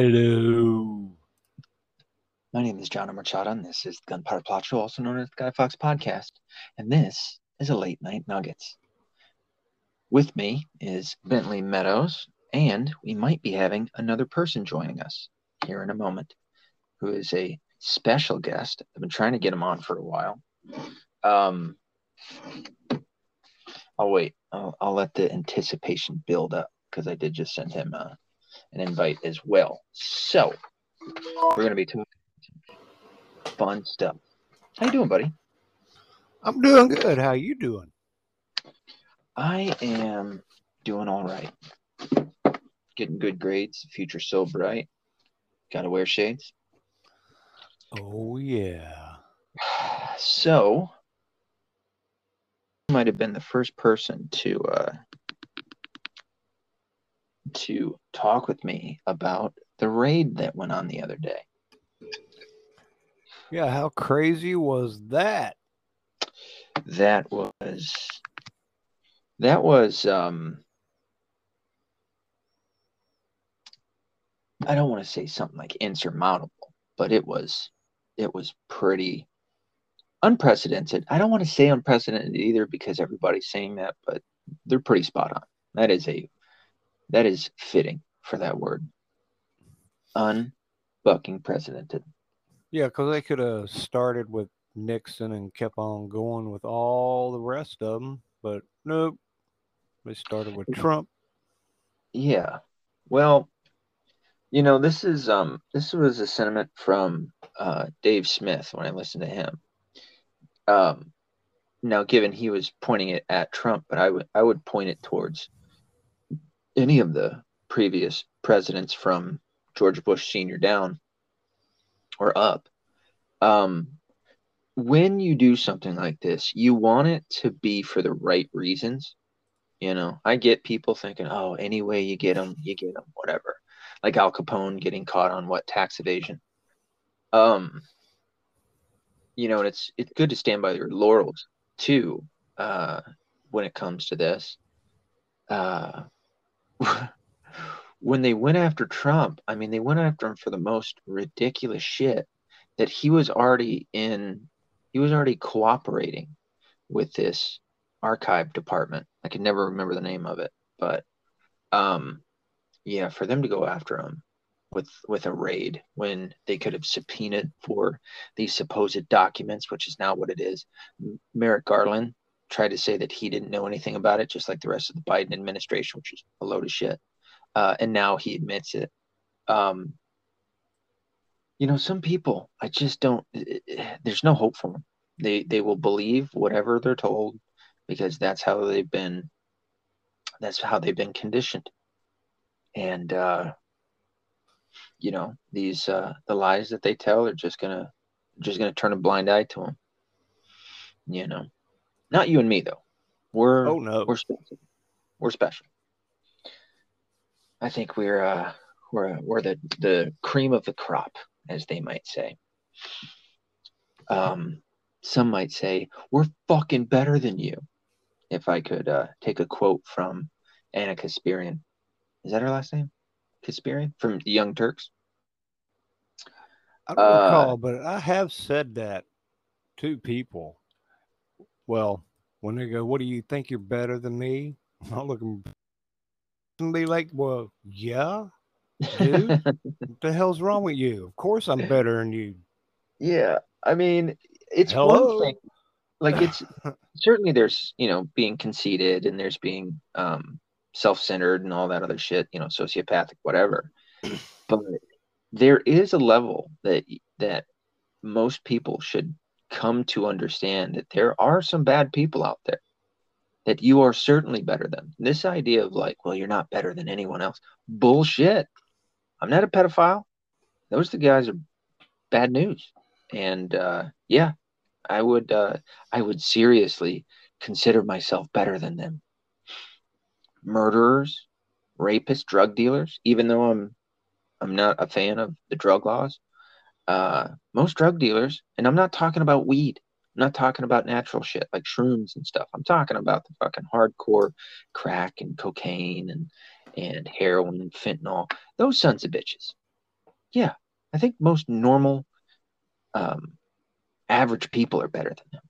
Hello. My name is John Machado, and this is Gunpowder Plot Show, also known as the Guy Fawkes Podcast. And this is a late night Nuggets. With me is Bentley Meadows, and we might be having another person joining us here in a moment, who is a special guest. I've been trying to get him on for a while. Um, I'll wait. I'll, I'll let the anticipation build up because I did just send him uh, an invite as well. So we're going to be talking fun stuff. How you doing, buddy? I'm doing good. How you doing? I am doing all right. Getting good grades. Future so bright. Got to wear shades. Oh yeah. So, might have been the first person to uh, to talk with me about the raid that went on the other day. Yeah, how crazy was that? That was that was um I don't want to say something like insurmountable, but it was it was pretty unprecedented. I don't want to say unprecedented either because everybody's saying that, but they're pretty spot on. That is a that is fitting for that word. Unfucking precedented. Yeah, because they could have started with Nixon and kept on going with all the rest of them, but nope. They started with Trump. Yeah. Well, you know, this is um this was a sentiment from uh Dave Smith when I listened to him. Um now given he was pointing it at Trump, but I would I would point it towards any of the previous presidents from George Bush senior down or up. Um when you do something like this, you want it to be for the right reasons. You know, I get people thinking, "Oh, any way you get them, you get them, whatever." Like Al Capone getting caught on what tax evasion. Um, you know, and it's it's good to stand by your laurels too uh, when it comes to this. Uh, when they went after Trump, I mean, they went after him for the most ridiculous shit that he was already in, he was already cooperating with this archive department. I can never remember the name of it, but um, yeah, for them to go after him with with a raid when they could have subpoenaed for these supposed documents, which is now what it is. Merrick Garland tried to say that he didn't know anything about it, just like the rest of the Biden administration, which is a load of shit. Uh, and now he admits it. Um, you know, some people, I just don't. There's no hope for them. They they will believe whatever they're told because that's how they've been. That's how they've been conditioned. And uh, you know, these uh, the lies that they tell are just gonna just gonna turn a blind eye to them. You know. Not you and me though. We're Oh no. we're special. We're special. I think we're uh we're we're the the cream of the crop, as they might say. Um, some might say we're fucking better than you. If I could uh, take a quote from Ana Kasparian, is that her last name? Kasparian from the Young Turks. I don't uh, recall, but I have said that to people. Well, when they go, "What do you think you're better than me?" I look and be like, "Well, yeah, dude. what the hell's wrong with you? Of course I'm better than you." Yeah, I mean, it's Hello? one thing. Like it's certainly there's you know being conceited and there's being um, self-centered and all that other shit. You know, sociopathic, whatever. But there is a level that that most people should come to understand that there are some bad people out there that you are certainly better than. This idea of like, well, you're not better than anyone else. Bullshit. I'm not a pedophile. Those the guys are bad news. And uh, yeah, I would uh, I would seriously consider myself better than them. Murderers, rapists, drug dealers, even though I'm I'm not a fan of the drug laws. Uh, most drug dealers, and I'm not talking about weed. I'm not talking about natural shit like shrooms and stuff. I'm talking about the fucking hardcore crack and cocaine and and heroin and fentanyl. Those sons of bitches. Yeah, I think most normal, um, average people are better than them.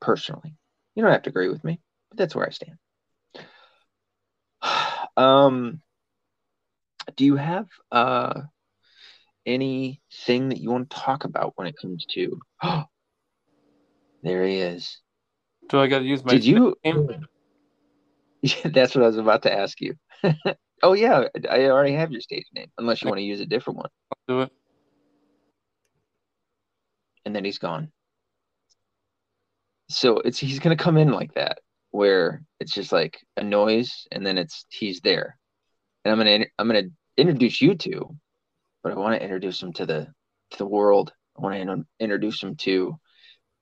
Personally, you don't have to agree with me, but that's where I stand. Um, do you have uh anything that you want to talk about when it comes to? there he is. Do I got to use my? Did you? name? Yeah, that's what I was about to ask you. oh yeah, I already have your stage name, unless you want to use a different one. do it? And then he's gone. So it's he's gonna come in like that, where it's just like a noise, and then it's he's there, and I'm gonna I'm gonna introduce you to, but I want to introduce him to the to the world. I want to introduce him to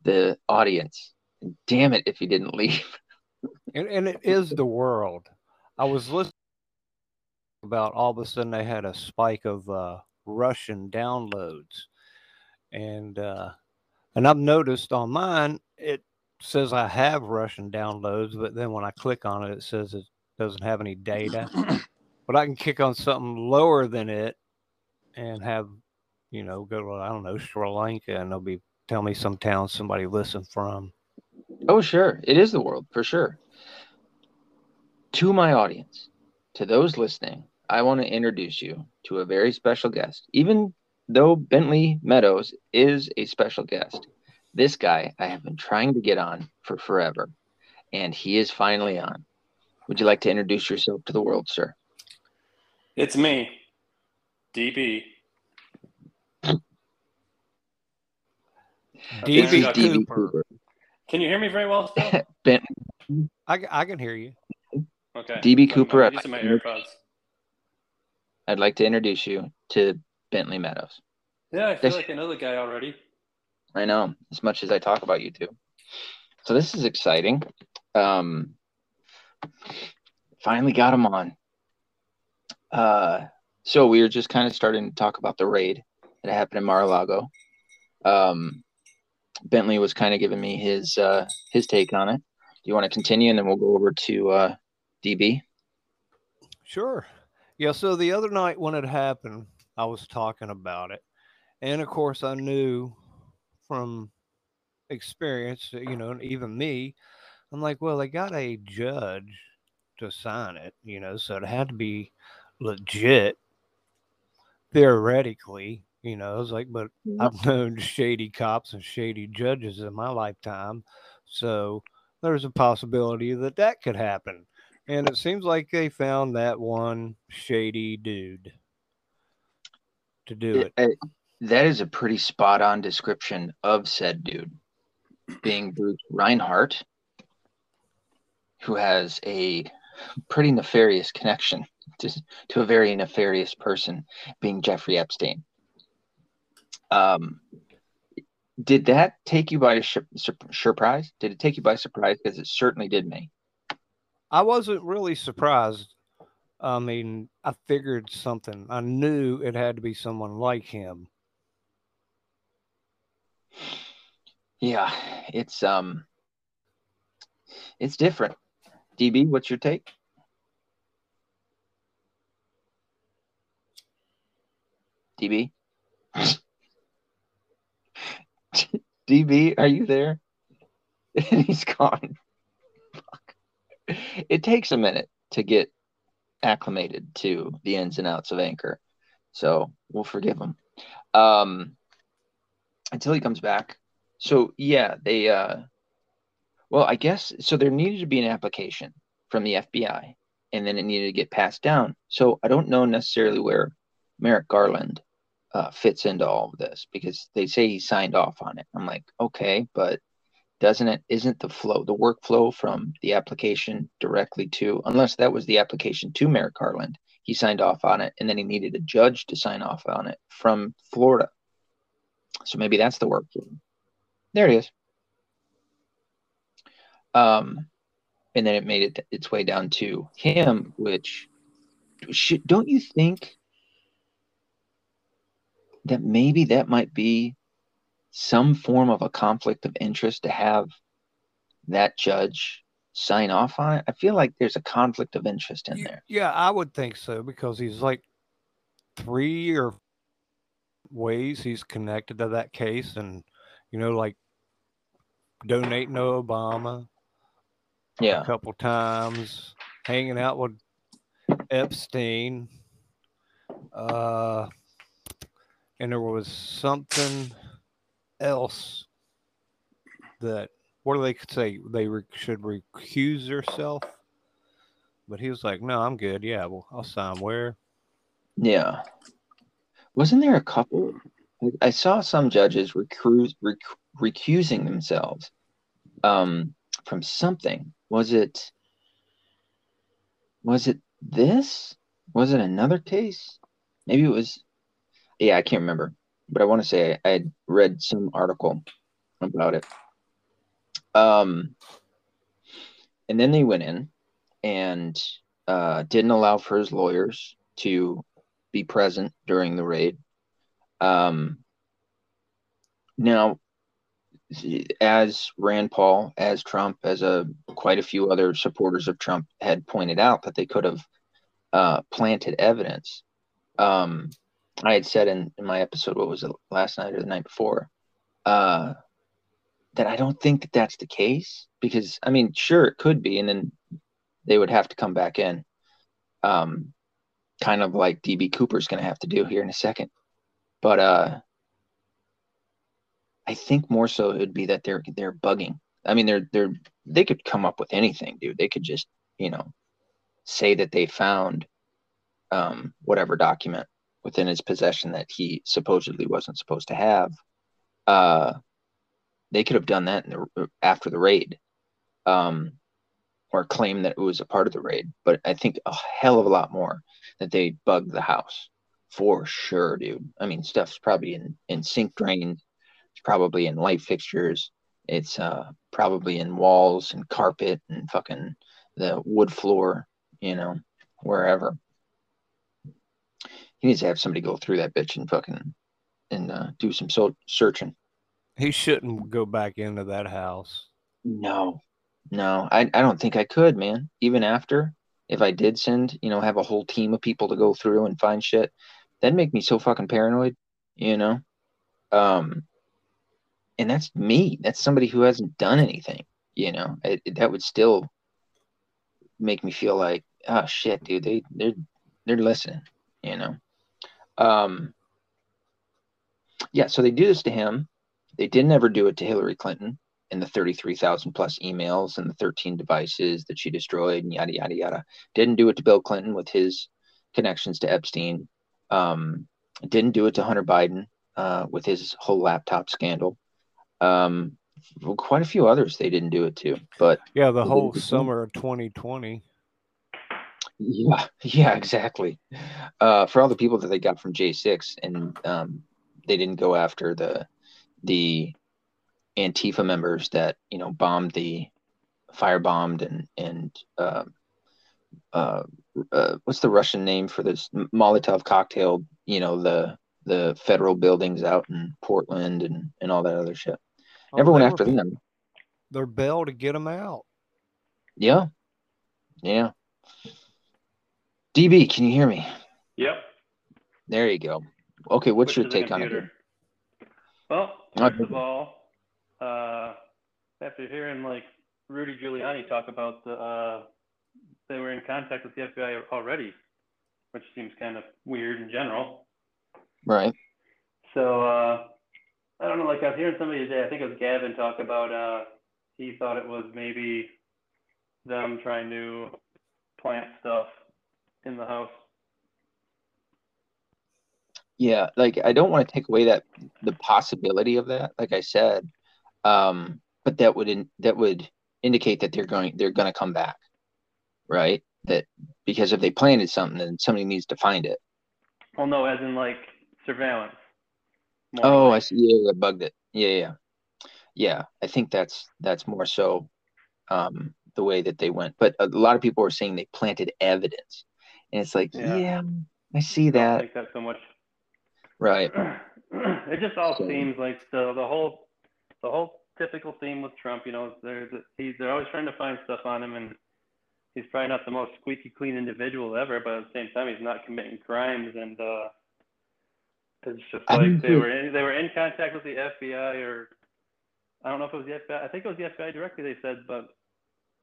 the audience. And damn it, if he didn't leave. And, and it is the world. I was listening about all of a sudden they had a spike of uh, Russian downloads, and uh, and I've noticed on mine it says I have Russian downloads, but then when I click on it, it says it doesn't have any data. but I can kick on something lower than it and have, you know, go to I don't know Sri Lanka, and they'll be tell me some town somebody listened from. Oh, sure. It is the world for sure. To my audience, to those listening, I want to introduce you to a very special guest. Even though Bentley Meadows is a special guest, this guy I have been trying to get on for forever, and he is finally on. Would you like to introduce yourself to the world, sir? It's me, DB. DB DB Cooper. Cooper. Can you hear me very well? Still? Ben, I, I can hear you. Okay. DB Cooper, I'm I'd using my like to- AirPods. I'd like to introduce you to Bentley Meadows. Yeah, I feel This- like I know the guy already. I know as much as I talk about you two. So this is exciting. Um, finally got him on. Uh, so we were just kind of starting to talk about the raid that happened in Mar-a-Lago. Um, Bentley was kind of giving me his uh, his take on it. Do you want to continue, and then we'll go over to uh, DB? Sure. Yeah. So the other night when it happened, I was talking about it. And of course, I knew from experience, you know, even me, I'm like, well, they got a judge to sign it, you know, so it had to be legit theoretically, you know. it's like, but I've known shady cops and shady judges in my lifetime. So there's a possibility that that could happen. And it seems like they found that one shady dude to do it. Uh, that is a pretty spot on description of said dude being Bruce Reinhart, who has a pretty nefarious connection to, to a very nefarious person, being Jeffrey Epstein. Um, did that take you by sur- sur- surprise? Did it take you by surprise? Because it certainly did me. I wasn't really surprised. I mean, I figured something. I knew it had to be someone like him. Yeah, it's um, it's different. DB, what's your take? DB? DB, are you there? And he's gone. Fuck. It takes a minute to get acclimated to the ins and outs of Anchor. So we'll forgive him. Um, until he comes back. So yeah, they uh well, I guess so there needed to be an application from the FBI and then it needed to get passed down. So I don't know necessarily where Merrick Garland uh, fits into all of this because they say he signed off on it. I'm like, okay, but doesn't it isn't the flow the workflow from the application directly to unless that was the application to Merrick Garland, he signed off on it and then he needed a judge to sign off on it from Florida. So maybe that's the workflow. There it is. Um, and then it made it its way down to him, which should, don't you think that maybe that might be some form of a conflict of interest to have that judge sign off on it? I feel like there's a conflict of interest in there. Yeah, I would think so because he's like three or ways he's connected to that case, and you know, like donating to Obama Yeah. a couple times, hanging out with Epstein. Uh, and there was something else that what do they say? They re- should recuse herself. But he was like, "No, I'm good. Yeah, well, I'll sign where." Yeah. Wasn't there a couple? I- saw some judges recuse, rec, recusing themselves um, from something. Was it? Was it this? Was it another case? Maybe it was. Yeah, I can't remember. But I want to say I had read some article about it. Um, and then they went in and uh, didn't allow for his lawyers to be present during the raid. Um, now, as Rand Paul, as Trump, as a quite a few other supporters of Trump had pointed out that they could have uh, planted evidence. Um, I had said in, in my episode, what was it last night or the night before, uh, that I don't think that that's the case because I mean, sure, it could be, and then they would have to come back in. Um, kind of like DB Cooper's going to have to do here in a second. But uh, I think more so it would be that they're they're bugging. I mean, they're they're they could come up with anything, dude. They could just you know say that they found um, whatever document within his possession that he supposedly wasn't supposed to have. Uh, they could have done that the, after the raid. Um, or claim that it was a part of the raid, but I think a hell of a lot more that they bugged the house for sure, dude. I mean, stuff's probably in in sink drains, it's probably in light fixtures, it's uh probably in walls and carpet and fucking the wood floor, you know, wherever. He needs to have somebody go through that bitch and fucking and uh, do some so- searching. He shouldn't go back into that house. No, no, I, I don't think I could, man. Even after, if I did send, you know, have a whole team of people to go through and find shit, that'd make me so fucking paranoid, you know? Um, and that's me. That's somebody who hasn't done anything, you know? It, it- that would still make me feel like, oh shit, dude, they they're they're listening, you know? Um, yeah, so they do this to him. They didn't ever do it to Hillary Clinton and the 33,000 plus emails and the 13 devices that she destroyed and yada, yada, yada. Didn't do it to Bill Clinton with his connections to Epstein. Um, didn't do it to Hunter Biden uh, with his whole laptop scandal. Um, well, quite a few others they didn't do it to. But Yeah, the whole summer of 2020. Yeah, yeah, exactly. Uh, for all the people that they got from J6 and um, they didn't go after the the Antifa members that you know bombed the firebombed and and uh, uh, uh, what's the Russian name for this Molotov cocktail? You know the the federal buildings out in Portland and and all that other shit. Oh, Never went after were- them. Their bell to get them out. Yeah, yeah. DB, can you hear me? Yep. There you go. Okay, what's your take on it? computer. Well, first of all, uh, after hearing like Rudy Giuliani talk about the, uh, they were in contact with the FBI already, which seems kind of weird in general. Right. So uh, I don't know. Like I was hearing somebody today. I think it was Gavin talk about. Uh, he thought it was maybe them trying to plant stuff in the house. Yeah, like I don't want to take away that the possibility of that, like I said, um, but that would in, that would indicate that they're going they're going to come back, right? That because if they planted something, then somebody needs to find it. Well, no, as in like surveillance. Oh, like- I see. Yeah, yeah, bugged it. Yeah, yeah, yeah. I think that's that's more so um, the way that they went. But a lot of people are saying they planted evidence, and it's like, Yeah. yeah, I see that. I don't that. so much. Right. it just all So- seems like the the whole the whole typical theme with Trump. You know, they're he's they're always trying to find stuff on him, and he's probably not the most squeaky clean individual ever. But at the same time, he's not committing crimes, and uh, It's just like didn't they were in, they were in contact with the FBI or I don't know if it was the FBI. I think it was the FBI directly. They said, but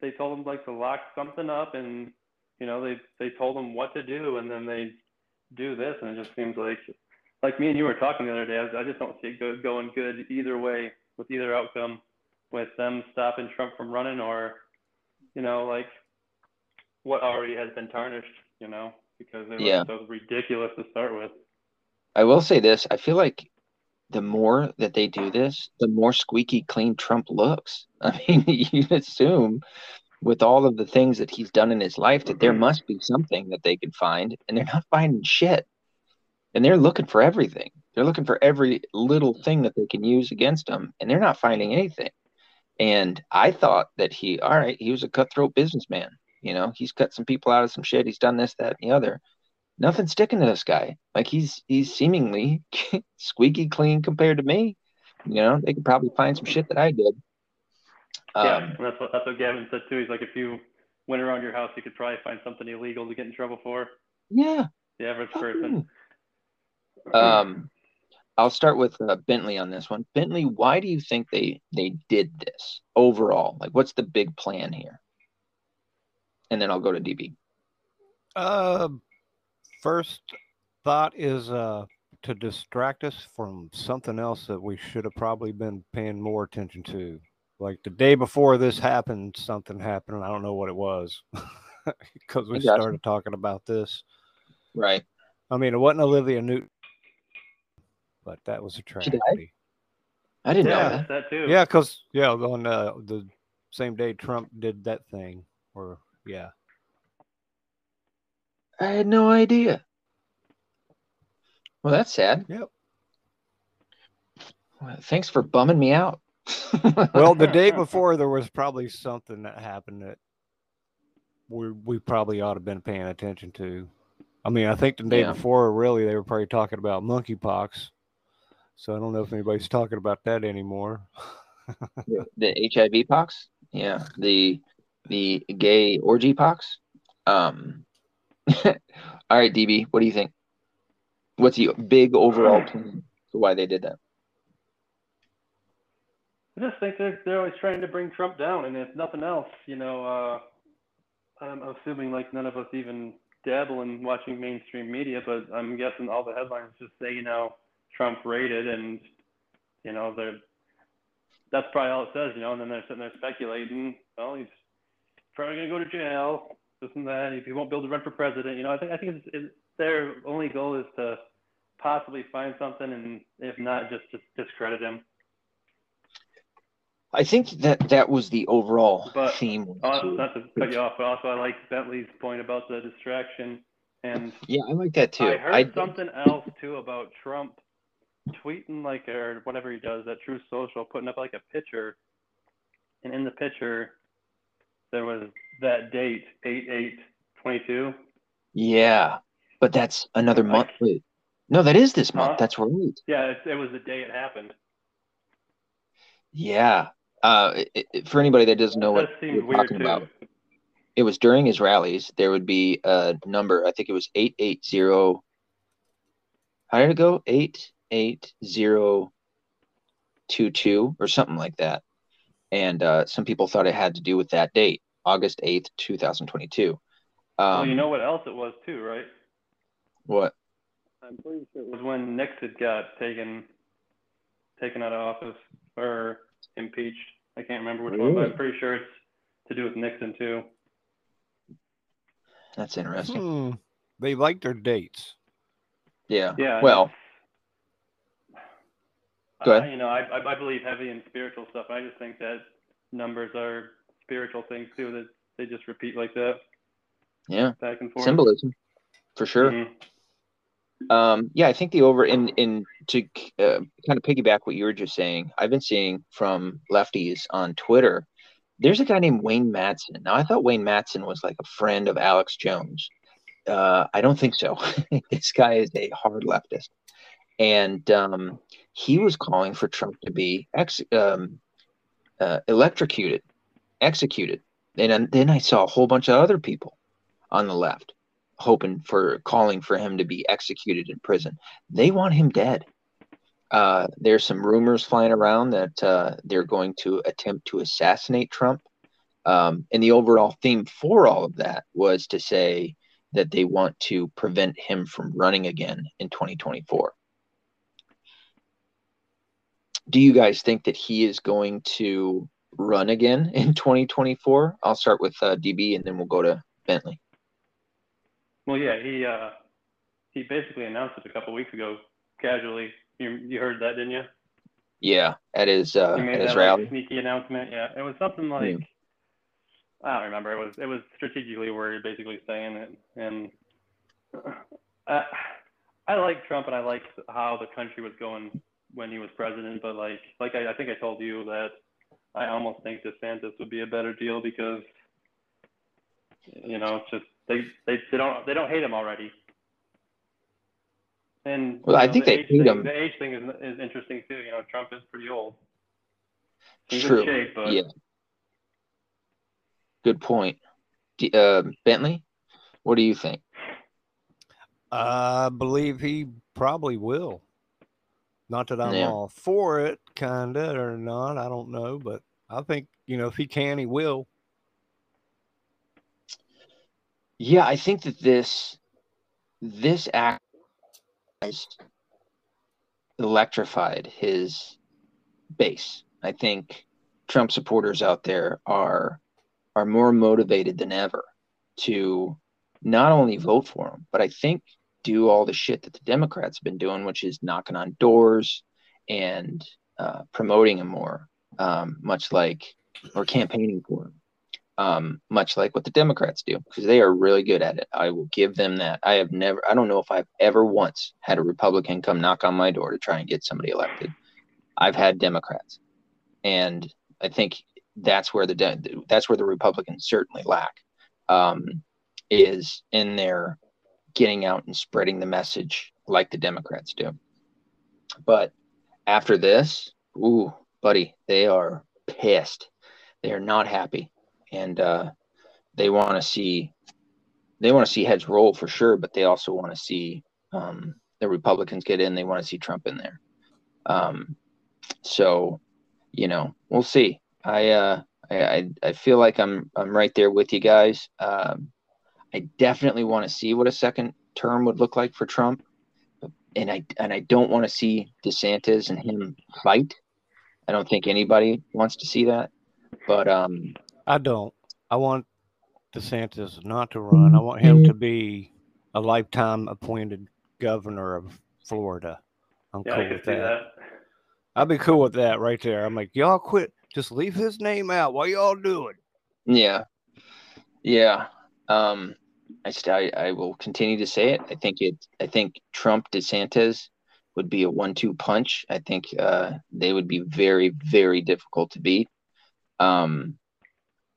they told them like to lock something up, and you know they they told them what to do, and then they do this, and it just seems like like me and you were talking the other day. I, I just don't see it go, going good either way with either outcome, with them stopping Trump from running or you know like what already has been tarnished. You know because it was Yeah. so ridiculous to start with. I will say this: I feel like the more that they do this, the more squeaky clean Trump looks. I mean, you assume with all of the things that he's done in his life that there mm-hmm. must be something that they can find, and they're not finding shit. And they're looking for everything. They're looking for every little thing that they can use against him, and they're not finding anything. And I thought that he, all right, he was a cutthroat businessman. You know, he's cut some people out of some shit. He's done this, that, and the other. Nothing's sticking to this guy. Like he's he's seemingly squeaky clean compared to me. You know, they could probably find some shit that I did. Yeah, Um, and that's what that's what Gavin said too. He's like, if you went around your house, you could probably find something illegal to get in trouble for. yeah. The average fuck person. yeah. Um, I'll start with uh, Bentley on this one. Bentley, why do you think they they did this overall? Like, what's the big plan here? And then I'll go to DB. Uh, first thought is uh to distract us from something else that we should have probably been paying more attention to. Like the day before this happened, something happened, and I don't know what it was because we I gotcha. started talking about this. Right. I mean, it wasn't Olivia Newton, but that was a She died? tragedy. I didn't know that. that too. Yeah, because yeah, on uh, the same day Trump did that thing, or yeah, I had no idea. Well, that's sad. Yep. Well, thanks for bumming me out. Well, the day before there was probably something that happened that we we probably ought to have been paying attention to. I mean, I think the day Yeah. before, really, they were probably talking about monkeypox. So I don't know if anybody's talking about that anymore. the HIV pox, yeah, the the gay orgy pox. Um, all right, DB, what do you think? What's the big overall plan for why they did that? I just think they're they're always trying to bring Trump down, and if nothing else, you know, uh, I'm assuming like none of us even dabble in watching mainstream media, but I'm guessing all the headlines just say, you know, Trump rated, and you know, they're that's probably all it says, you know, and then they're sitting there speculating, well, he's probably gonna go to jail, this and that. If he won't be able to run for president, you know. I think I think it's, it's, their only goal is to possibly find something, and if not, just to discredit him. I think that that was the overall But- theme. Also, uh, not to cut you off, but also I like Bentley's point about the distraction. And Yeah, I like that too. I heard I- something else too about Trump tweeting like or whatever he does that Truth Social, putting up like a picture, and in the picture there was that date eight eight twenty two. yeah, but that's another Like- month. Wait, no, that is this Huh? month. That's right. Yeah, it, it was the day it happened. Yeah. Uh, it, it- for anybody that doesn't know what we're talking too. about, it was during his rallies. There would be a number. I think it was eight eight zero. How did it go? Eight eight zero two two or something like that. And uh, some people thought it had to do with that date, August eighth, two thousand twenty-two. Um, well, you know what else it was too, right? what? I'm pretty sure it was when Nixon got taken taken out of office or impeached. I can't remember which one, but I'm pretty sure it's to do with Nixon too. That's interesting. Hmm. They like their dates. Yeah. Yeah. Well, Go ahead. I, you know, I, I I believe heavy in spiritual stuff. I just think that numbers are spiritual things too. That they just repeat like that yeah. back and forth. Symbolism, for sure. Mhm. Um, yeah, I think the over in in to uh, kind of piggyback what you were just saying. I've been seeing from lefties on Twitter. There's a guy named Wayne Matson. Now I thought Wayne Matson was like a friend of Alex Jones. Uh, I don't think so. this guy is a hard leftist, and um, he was calling for Trump to be ex- um, uh, electrocuted, executed. And then- then I saw a whole bunch of other people on the left hoping for calling for him to be executed in prison. They want him dead. Uh, there's some rumors flying around that uh, they're going to attempt to assassinate Trump. Um, and the overall theme for all of that was to say that they want to prevent him from running again in 2024. Do you guys think that he is going to run again in 2024? I'll start with uh, DB and then we'll go to Bentley. Well, yeah, he uh, he basically announced it a couple weeks ago, casually. You you heard that, didn't you? Yeah, at his uh, He made at his that rally. like, sneaky announcement. Yeah, it was something like I don't remember. It was it was strategically worded, basically saying it. And I I like Trump, and I like how the country was going when he was president. But like like I, I think I told you that I almost think DeSantis would be a better deal because you know it's just they they, they don't they don't hate him already. And Well, you I know, think the they age hate thing, him. The age thing is is interesting too. You know, Trump is pretty old. In True. good shape, but Yeah. Good point. D- uh, Bentley, what do you think? I believe he probably will. Not that I'm Yeah. all for it, kinda or not. I don't know, but I think you know if he can, he will. Yeah, I think that this this act electrified his base. I think Trump supporters out there are are more motivated than ever to not only vote for him, but I think do all the shit that the Democrats have been doing, which is knocking on doors and uh, promoting him more, um, much like or campaigning for him um, much like what the Democrats do, because they are really good at it. I will give them that. I have never, I don't know if I've ever once had a Republican come knock on my door to try and get somebody elected. I've had Democrats, and I think that's where the De- that's where the Republicans certainly lack, um, is in their getting out and spreading the message like the Democrats do. But after this, ooh, buddy, they are pissed. They are not happy and uh, they want to see they want to see heads roll for sure, but they also want to see um, the Republicans get in. They want to see Trump in there. Um, so, you know, we'll see. I, uh, I I feel like I'm I'm right there with you guys. Um, I definitely want to see what a second term would look like for Trump, and I and I don't want to see DeSantis and him fight. I don't think anybody wants to see that, but um, I don't. I want DeSantis not to run. I want him to be a lifetime appointed governor of Florida. I'm yeah, cool with that. that. I'd be cool with that right there. I'm like, y'all quit. Just leave his name out. What y'all doing? Yeah. Yeah. Um I, st- I I will continue to say it. I think it I think Trump DeSantis would be a one-two punch. I think uh they would be very very difficult to beat. Um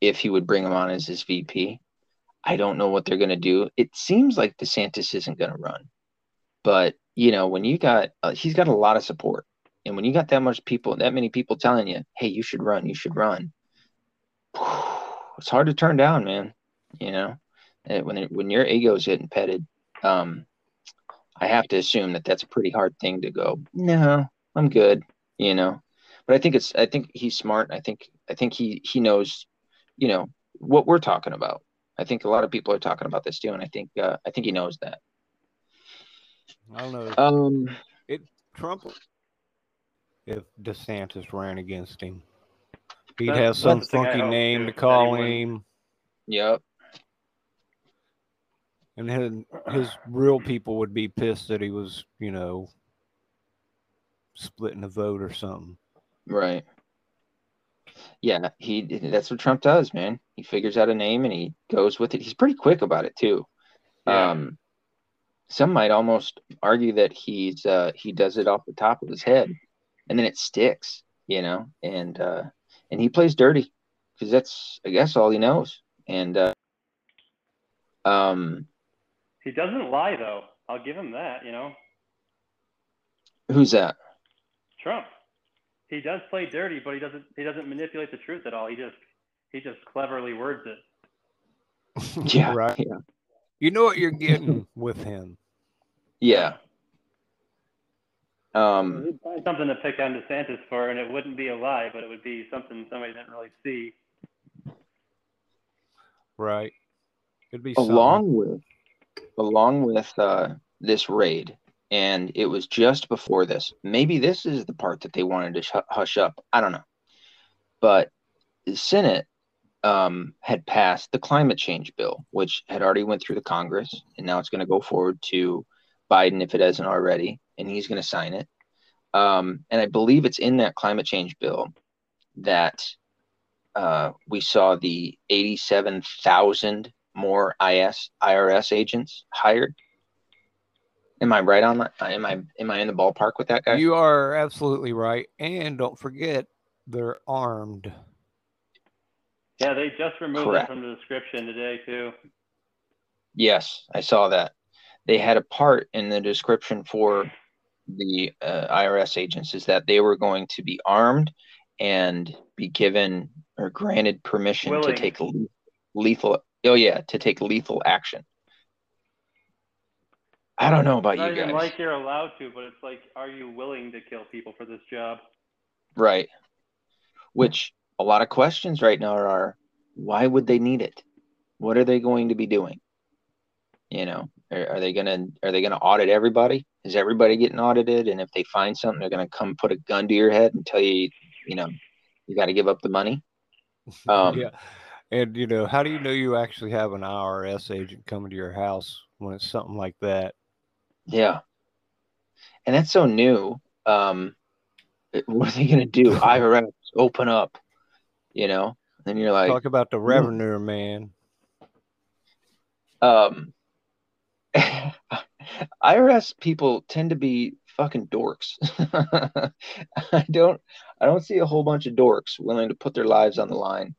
if he would bring him on as his VP. I don't know what they're going to do. It seems like DeSantis isn't going to run. But, you know, when you got uh, he's got a lot of support. And when you got that much people, that many people telling you, "Hey, you should run, you should run." It's hard to turn down, man you know And when it, when your ego's getting petted um i have to assume that that's a pretty hard thing to go no i'm good you know but i think it's i think he's smart i think i think he he knows you know what we're talking about i think a lot of people are talking about this too and i think uh, i think he knows that I don't know. um it Trump, if DeSantis ran against him, he'd That's- have some the thing I funky name to call wins. him, yep and then his real people would be pissed that he was, you know, splitting a vote or something. right yeah he that's what trump does man he figures out a name and he goes with it he's pretty quick about it too Yeah. Um, some might almost argue that he's uh, he does it off the top of his head, and then it sticks, you know. And uh, and he plays dirty because that's I guess all he knows. And uh, um, He doesn't lie though. I'll give him that. You know, who's that? Trump. He does play dirty, but he doesn't. He doesn't manipulate the truth at all. He just he just cleverly words it. Yeah, right. yeah, You know what you're getting with him. Yeah. Um, find something to pick on DeSantis for, and it wouldn't be a lie, but it would be something somebody didn't really see. Right. Could be something. along with along with uh, this raid, and it was just before this. Maybe this is the part that they wanted to sh- hush up. I don't know, but the Senate um, had passed the climate change bill, which had already went through the Congress, and now it's going to go forward to Biden if it hasn't already, and he's going to sign it. Um, and I believe it's in that climate change bill that uh, we saw the 87,000 more IS IRS agents hired. Am I right on that? Am I am I in the ballpark with that guy? You are absolutely right. And don't forget, they're armed. Yeah, they just removed Correct. it from the description today too. yes, I saw that. They had a part in the description for the uh, IRS agents is that they were going to be armed and be given or granted permission Willing. to take le- lethal. Oh yeah, to take lethal action. I don't know about Not you even guys. like you're allowed to, but it's like, are you willing to kill people for this job? Right. Which a lot of questions right now are why would they need it? What are they going to be doing? You know, are, are they gonna are they gonna audit everybody? Is everybody getting audited? And if they find something, they're gonna come put a gun to your head and tell you, you know, you got to give up the money. Um, yeah. And you know, how do you know you actually have an IRS agent coming to your house when it's something like that? Yeah. And that's so new. Um, what are they gonna do? IRS open up, you know? And you're like, Talk about the revenue man. um IRS people tend to be fucking dorks. I don't I don't see a whole bunch of dorks willing to put their lives on the line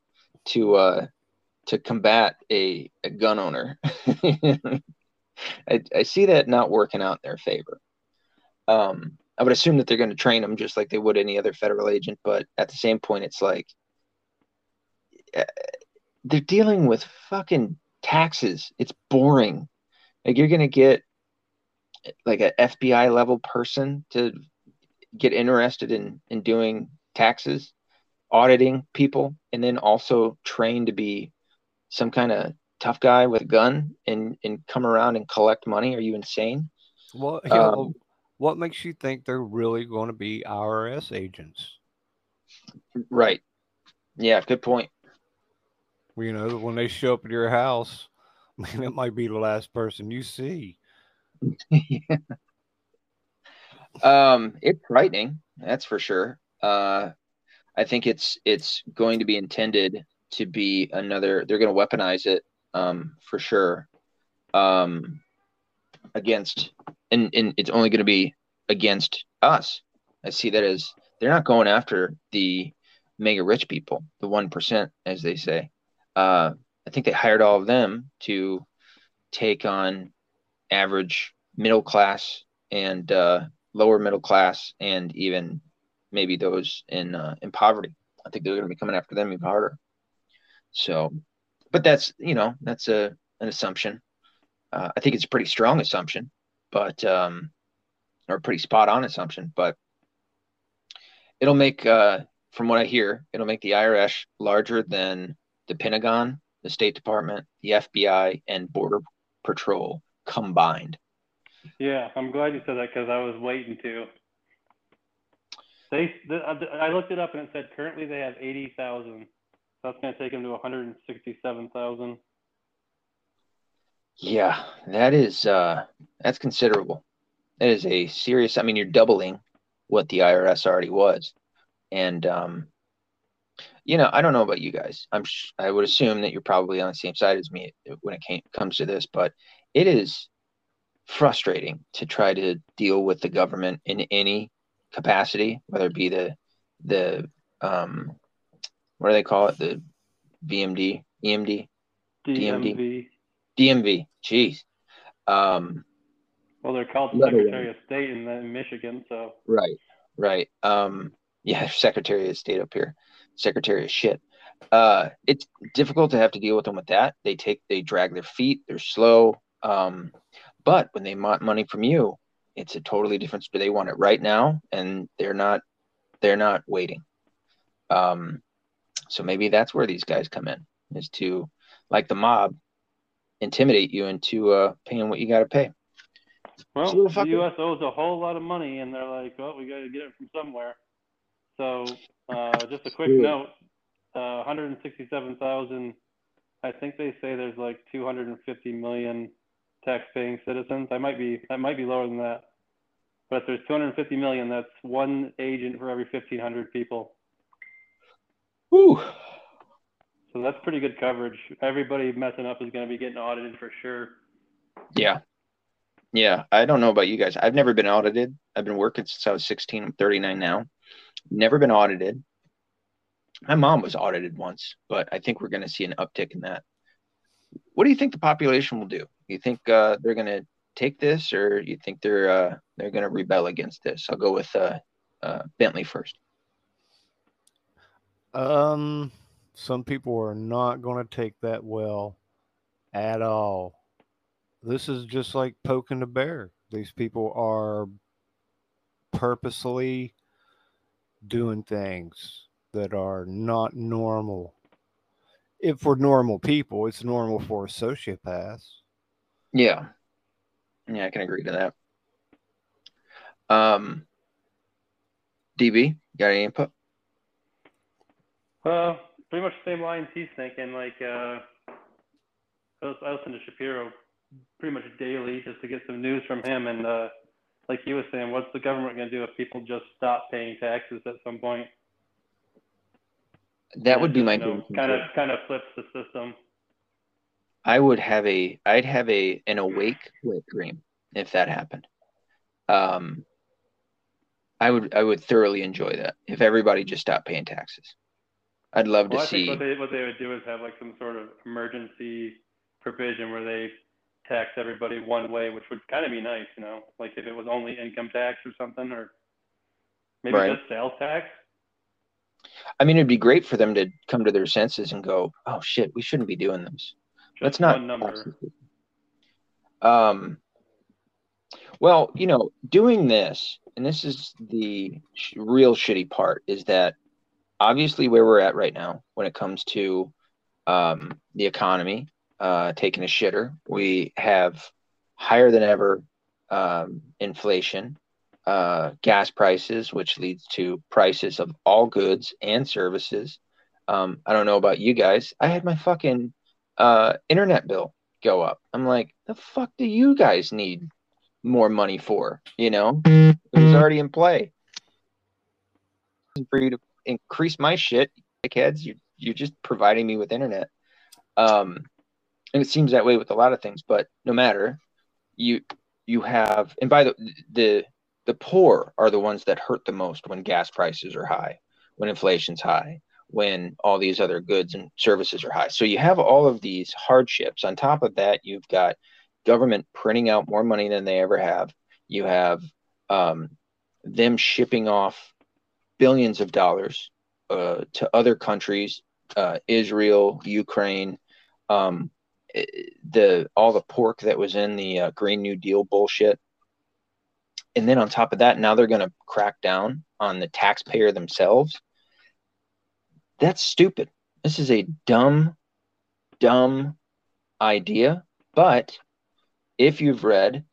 to uh to combat a, a gun owner. I, I see that not working out in their favor. Um I would assume that they're going to train them just like they would any other federal agent, but at the same point, it's like uh, they're dealing with fucking taxes. It's boring. Like you're gonna get like a FBI level person to get interested in in doing taxes, auditing people, and then also train to be some kind of tough guy with a gun and and come around and collect money. Are you insane? Well, you know, Um, what makes you think they're really going to be IRS agents? Right. Yeah, good point. You know, when they show up at your house, man, it might be the last person you see. Um, it's frightening, that's for sure. Uh, I think it's it's going to be intended to be another. They're going to weaponize it, um, for sure. Um, against, and and it's only going to be against us. I see that as they're not going after the mega rich people, the one percent, as they say. Uh, I think they hired all of them to take on average middle class and uh, lower middle class and even maybe those in uh, in poverty. I think they're going to be coming after them even harder. So, but that's you know that's a an assumption. Uh, I think it's a pretty strong assumption, but um, or a pretty spot on assumption. But it'll make, uh, from what I hear, it'll make the IRS larger than the Pentagon, the State Department, the FBI, and Border Patrol combined. Yeah, I'm glad you said that because I was waiting to. They, the, I looked it up and it said currently they have 80,000. That's going to take them to 167,000. Yeah, that is uh that's considerable. That is a serious I mean you're doubling what the IRS already was. And um you know, I don't know about you guys. I'm sh- I would assume that you're probably on the same side as me when it came, comes to this, but it is frustrating to try to deal with the government in any capacity, whether it be the the um what do they call it? The VMD, EMD, DMD. DMV. DMV. Jeez. Um, Well, they're called the Secretary of State in, in Michigan, so right, right. Um, yeah, Secretary of State up here, Secretary of shit. Uh, it's difficult to have to deal with them with that. They take, they drag their feet. They're slow. Um, but when they want money from you, it's a totally different. They want it right now, and they're not they're not waiting. Um, so maybe that's where these guys come in is to like the mob intimidate you into uh, paying what you got to pay. Well, So the U.S. owes a whole lot of money, and they're like, "Well, we got to get it from somewhere." So, uh, just a quick Good. note: uh, 167,000. I think they say there's like 250 million tax-paying citizens. I might be, that might be lower than that. But if there's 250 million, that's one agent for every 1,500 people. Whew. So that's pretty good coverage. Everybody messing up is going to be getting audited for sure. Yeah. Yeah. I don't know about you guys. I've never been audited. I've been working since I was 16. I'm 39 now. Never been audited. My mom was audited once, but I think we're going to see an uptick in that. What do you think the population will do? You think uh, they're going to take this, or you think they're uh, they're going to rebel against this? I'll go with uh, uh, Bentley first. Um, some people are not going to take that well at all. This is just like poking the bear. These people are purposely doing things that are not normal. If for normal people, it's normal for sociopaths. Yeah. Yeah, I can agree to that. Um, DB, got any input? Uh, pretty much the same lines he's thinking. Like, uh, I listen to Shapiro pretty much daily just to get some news from him. And uh, like he was saying, what's the government going to do if people just stop paying taxes at some point? That would be my know, dream. kind of kind of flips the system. I would have a I'd have a an awake wet dream if that happened. Um I would I would thoroughly enjoy that if everybody just stopped paying taxes. I'd love Well, to I think see what they what they would do is have like some sort of emergency provision where they tax everybody one way, which would kind of be nice, you know, like if it was only income tax or something, or maybe Right. just sales tax. I mean it'd be great for them to come to their senses and go, "Oh shit, we shouldn't be doing this." Just Let's not one number. Um, well, you know, doing this, and this is the sh- real shitty part, is that obviously where we're at right now when it comes to um, the economy uh, taking a shitter, we have higher than ever um, inflation, uh, gas prices, which leads to prices of all goods and services. Um, I don't know about you guys. I had my fucking uh, internet bill go up. I'm like, the fuck do you guys need more money for? You know, it was already in play. For you to increase my shit, dickheads, you you're just providing me with internet. Um, and it seems that way with a lot of things. But no matter, you you have, and by the the the poor are the ones that hurt the most when gas prices are high, when inflation's high, when all these other goods and services are high. So you have all of these hardships. On top of that, you've got government printing out more money than they ever have. You have um, them shipping off billions of dollars uh, to other countries, uh, Israel, Ukraine. Um, eh, the all the pork that was in the uh, Green New Deal bullshit. And then on top of that, now they're going to crack down on the taxpayer themselves that's stupid. This is a dumb, dumb idea. But if you've read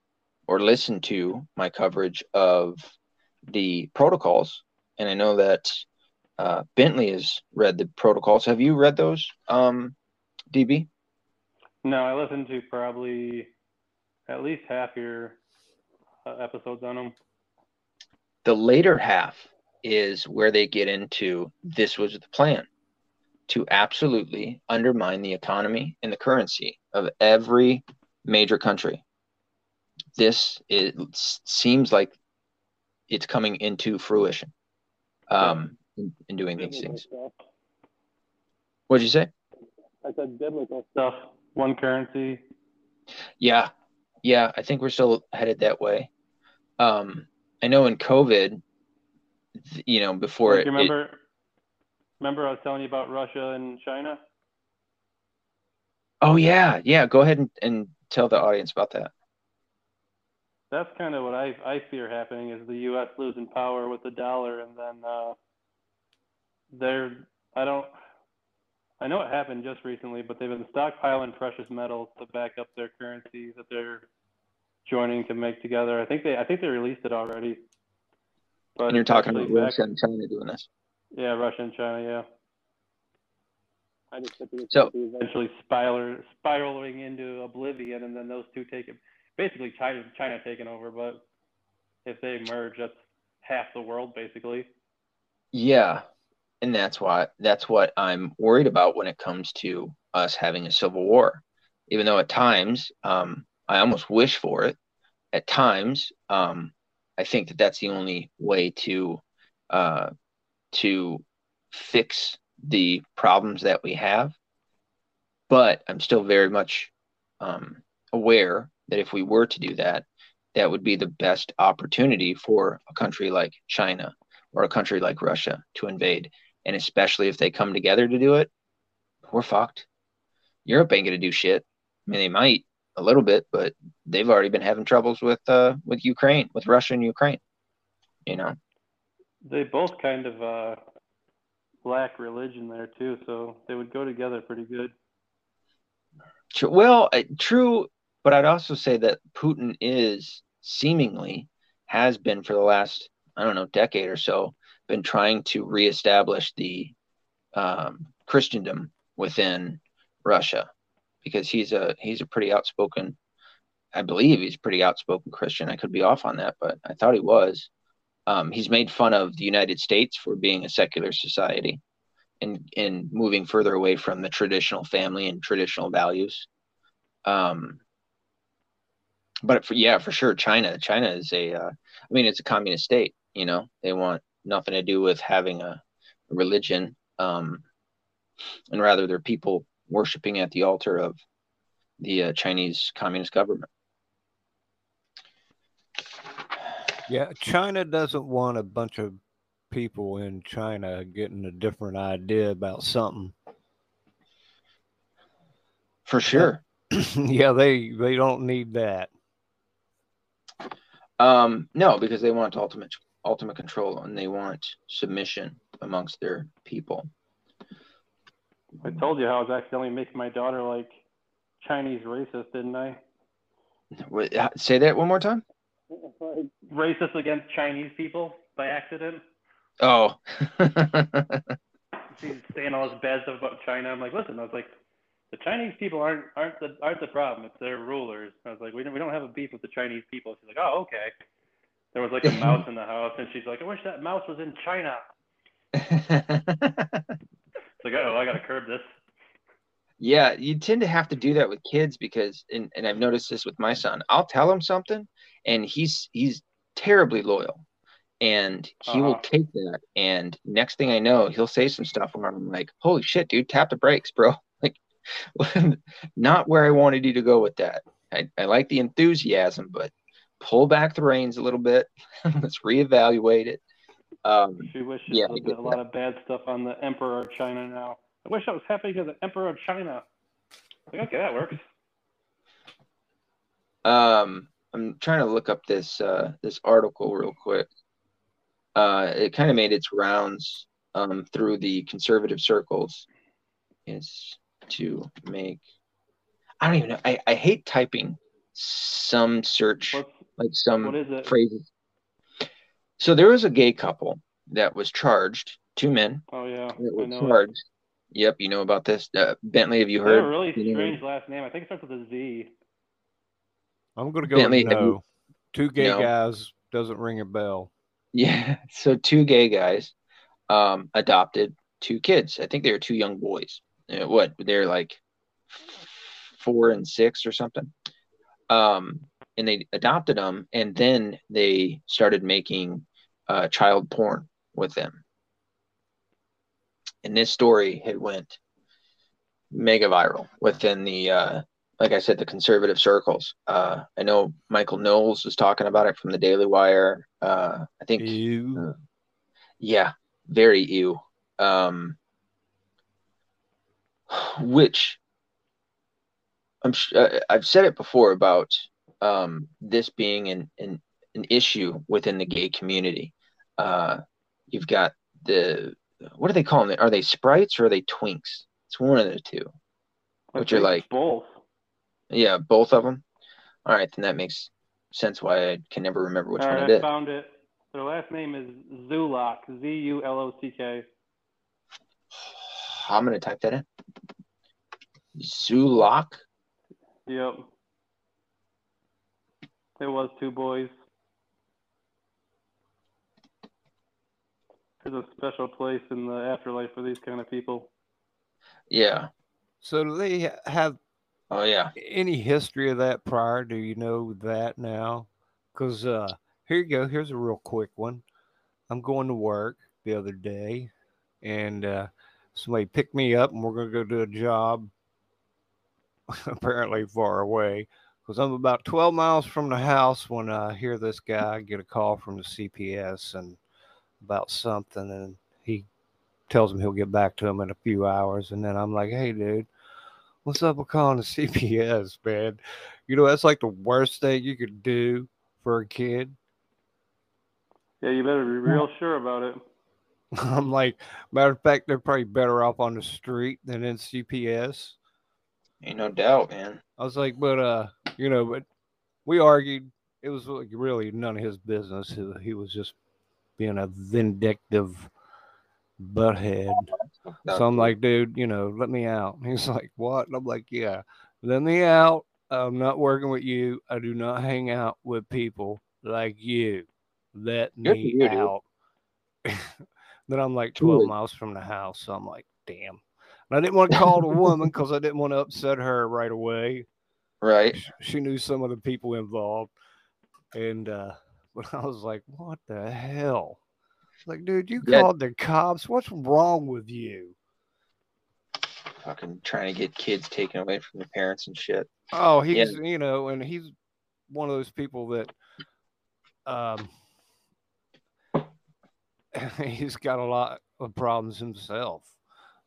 or listened to my coverage of the protocols, and I know that uh, Bentley has read the protocols. Have you read those, um, DB? No, I listened to probably at least half your uh, episodes on them. The later half is where they get into this was the plan to absolutely undermine the economy and the currency of every major country. This is, seems like it's coming into fruition um, in, in doing these things. What'd you say? I said biblical stuff. One currency. Yeah, yeah, I think we're still headed that way. Um, I know in COVID, you know, before Like, it, you it- remember? remember I was telling you about Russia and China? oh yeah, yeah, go ahead and, and tell the audience about that. That's kind of what I I fear happening is the U.S. losing power with the dollar, and then uh, they're I don't I know it happened just recently, but they've been stockpiling precious metals to back up their currency that they're joining to make together. I think they I think they released it already. But and you're talking about Russia and China doing this. Yeah, Russia and China. Yeah. I just think it's so, eventually spiral, spiraling into oblivion, and then those two take it. Basically, China China taking over, but if they merge, that's half the world basically. Yeah, and that's why that's what I'm worried about when it comes to us having a civil war. Even though at times um, I almost wish for it, at times um, I think that that's the only way to uh, to fix the problems that we have. But I'm still very much um, aware that if we were to do that, that would be the best opportunity for a country like China or a country like Russia to invade. And especially if they come together to do it, we're fucked. Europe ain't gonna do shit. I mean, they might a little bit, but they've already been having troubles with uh, with Ukraine, with Russia and Ukraine. You know, they both kind of uh, lack religion there too, so they would go together pretty good. Well, uh, true, but I'd also say that Putin is seemingly has been for the last I don't know decade or so been trying to reestablish the um, Christendom within Russia because he's a he's a pretty outspoken I believe he's pretty outspoken Christian. I could be off on that, but I thought he was. Um, he's made fun of the United States for being a secular society and and moving further away from the traditional family and traditional values. Um, but for, yeah, for sure, China. China is a. Uh, I mean, it's a communist state. You know, they want nothing to do with having a, religion, um, and rather they're people worshiping at the altar of the uh, Chinese Communist government. Yeah, China doesn't want a bunch of people in China getting a different idea about something. For sure. yeah, they they don't need that. Um, no, because they want ultimate ultimate control and they want submission amongst their people. I told you how I was accidentally making my daughter like Chinese racist, didn't I? Wait, say that one more time. Racist against Chinese people by accident. Oh. She's saying all this bad stuff about China. I'm like, listen, I was like, the Chinese people aren't aren't the aren't the problem. It's their rulers. I was like, we don't we don't have a beef with the Chinese people. She's like, oh okay. There was like a mouse in the house, and she's like, I wish that mouse was in China. it's like, oh, I gotta curb this. Yeah, you tend to have to do that with kids because, and, and I've noticed this with my son. I'll tell him something, and he's he's terribly loyal, and he uh-huh. will take that. And next thing I know, he'll say some stuff where I'm like, "Holy shit, dude! Tap the brakes, bro!" Not where I wanted you to go with that. I, I like the enthusiasm, but pull back the reins a little bit. Let's reevaluate it. Um, she wishes yeah, a, a lot of bad stuff on the Emperor of China now. I wish I was happy to the Emperor of China. Like, okay, that works. Um, I'm trying to look up this uh, this article real quick. Uh, it kind of made its rounds um, through the conservative circles. Is to make. I don't even know. I, I hate typing some search What's, like some phrases. So there was a gay couple that was charged, two men. Oh yeah, that was charged. It. Yep, you know about this. Uh, Bentley, have you heard? a really strange last name. I think it starts with a Z. I'm gonna go Bentley, no. You, two gay no. guys doesn't ring a bell. Yeah, so two gay guys um, adopted two kids. I think they were two young boys. Uh, what they're like four and six or something. Um, and they adopted them, and then they started making uh, child porn with them. And this story had went mega viral within the, uh, like I said, the conservative circles. Uh, I know Michael Knowles was talking about it from the Daily Wire. Uh, I think, uh, yeah, very ew. Um, which I'm sh- uh, I've said it before about um, this being an, an an issue within the gay community. Uh, you've got the what do they call them? Are they sprites or are they twinks? It's one of the two. I Which are like- both. Yeah, both of them. All right, then that makes sense. Why I can never remember which All one right, it I is. found it. Their last name is Zulock. Z U L O C K. I'm gonna type that in. Zulock. Yep. It was two boys. There's a special place in the afterlife for these kind of people. Yeah. So do they have Oh yeah. any history of that prior? Do you know that now? Because uh, here you go. Here's a real quick one. I'm going to work the other day, and uh, somebody picked me up, and we're going to go do a job. apparently far away, because I'm about 12 miles from the house when I hear this guy get a call from the CPS and about something, and he tells him he'll get back to him in a few hours, and then I'm like, "Hey, dude." What's up with calling the CPS, man? You know, that's like the worst thing you could do for a kid. Yeah, you better be real sure about it. I'm like, matter of fact, they're probably better off on the street than in CPS. Ain't no doubt, man. I was like, but uh, you know, but we argued. It was like really none of his business. He, was just being a vindictive butthead. So I'm like, dude, you know, let me out. He's like, what? And I'm like, yeah, let me out. I'm not working with you. I do not hang out with people like you. Let Good me you, out. then I'm like 12 Truly. miles from the house. So I'm like, damn. And I didn't want to call the woman because I didn't want to upset her right away. right. She knew some of the people involved. And, uh, but I was like, what the hell? She's Like, dude, you Yeah. called the cops. What's wrong with you? Fucking trying to get kids taken away from their parents and shit. Oh, Yeah. he's you know, and he's one of those people that um he's got a lot of problems himself.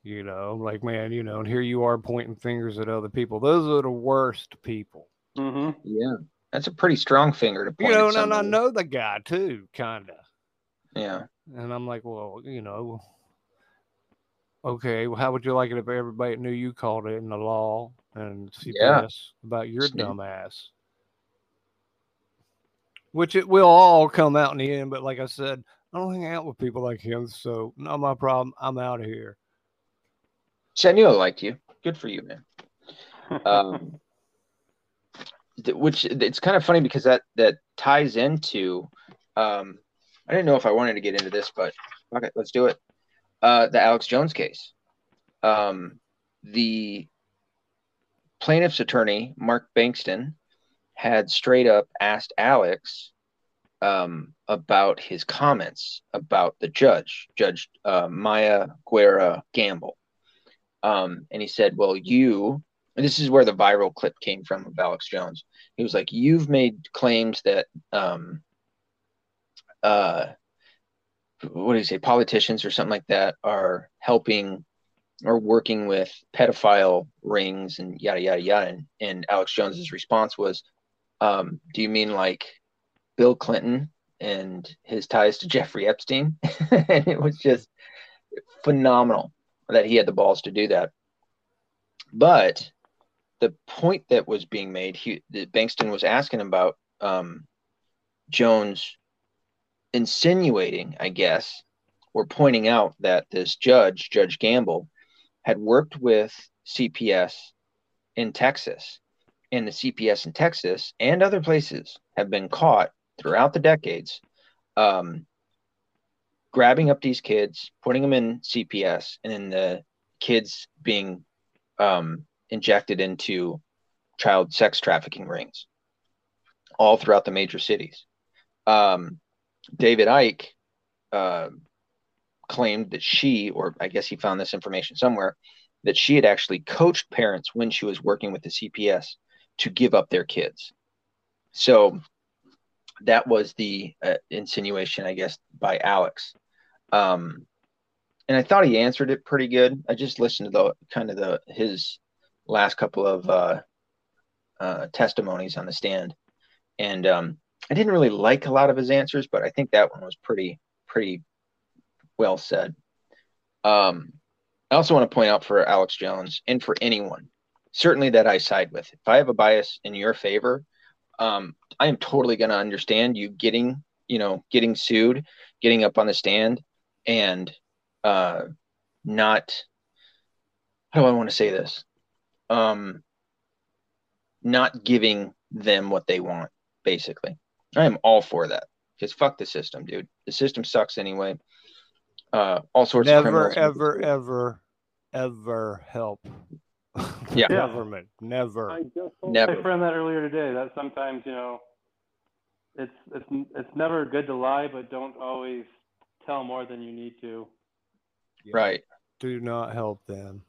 You know, like man, you know, and here you are pointing fingers at other people. Those are the worst people. hmm Yeah. That's a pretty strong finger to point You know, at and I know the guy too, kinda. Yeah. And I'm like, well, you know, okay, well, how would you like it if everybody knew you called it in the law and CPS Yeah. about your Snoop. dumb ass? Which it will all come out in the end, but like I said, I don't hang out with people like him, so not my problem. I'm out of here. See, I knew I liked you. Good for you, man. Um, th- which it's kind of funny because that that ties into. Um, I didn't know if I wanted to get into this, but okay, let's do it. Uh, the Alex Jones case. Um, the plaintiff's attorney, Mark Bankston, had straight up asked Alex um, about his comments about the judge, Judge uh, Maya Guerra Gamble. Um, and he said, Well, you, and this is where the viral clip came from of Alex Jones. He was like, You've made claims that, um, uh, what do you say, politicians or something like that are helping or working with pedophile rings and yada, yada, yada. And, and Alex Jones's response was, um, Do you mean like Bill Clinton and his ties to Jeffrey Epstein? and it was just phenomenal that he had the balls to do that. But the point that was being made, he, that Bankston was asking about um, Jones insinuating, I guess, or pointing out that this judge, Judge Gamble, had worked with CPS in Texas. And the CPS in Texas and other places have been caught throughout the decades um, grabbing up these kids, putting them in CPS, and then the kids being um, injected into child sex trafficking rings all throughout the major cities. Um, David Icke uh, claimed that she, or I guess he found this information somewhere, that she had actually coached parents when she was working with the CPS to give up their kids. So that was the uh, insinuation, I guess, by Alex. Um, and I thought he answered it pretty good. I just listened to the kind of the his last couple of uh, uh, testimonies on the stand, and um, I didn't really like a lot of his answers, but I think that one was pretty pretty well said. Um, I also want to point out for Alex Jones and for anyone, certainly that I side with. If I have a bias in your favor, um, I am totally going to understand you getting, you know, getting sued, getting up on the stand, and uh, not. How do I want to say this? Um, not giving them what they want, basically. I am all for that because fuck the system, dude. The system sucks anyway. Uh, all sorts never, of criminals. ever, ever, ever help. Yeah. government. Never. I just told Never. my friend that earlier today. That sometimes you know, it's it's it's never good to lie, but don't always tell more than you need to. Right. Do not help them.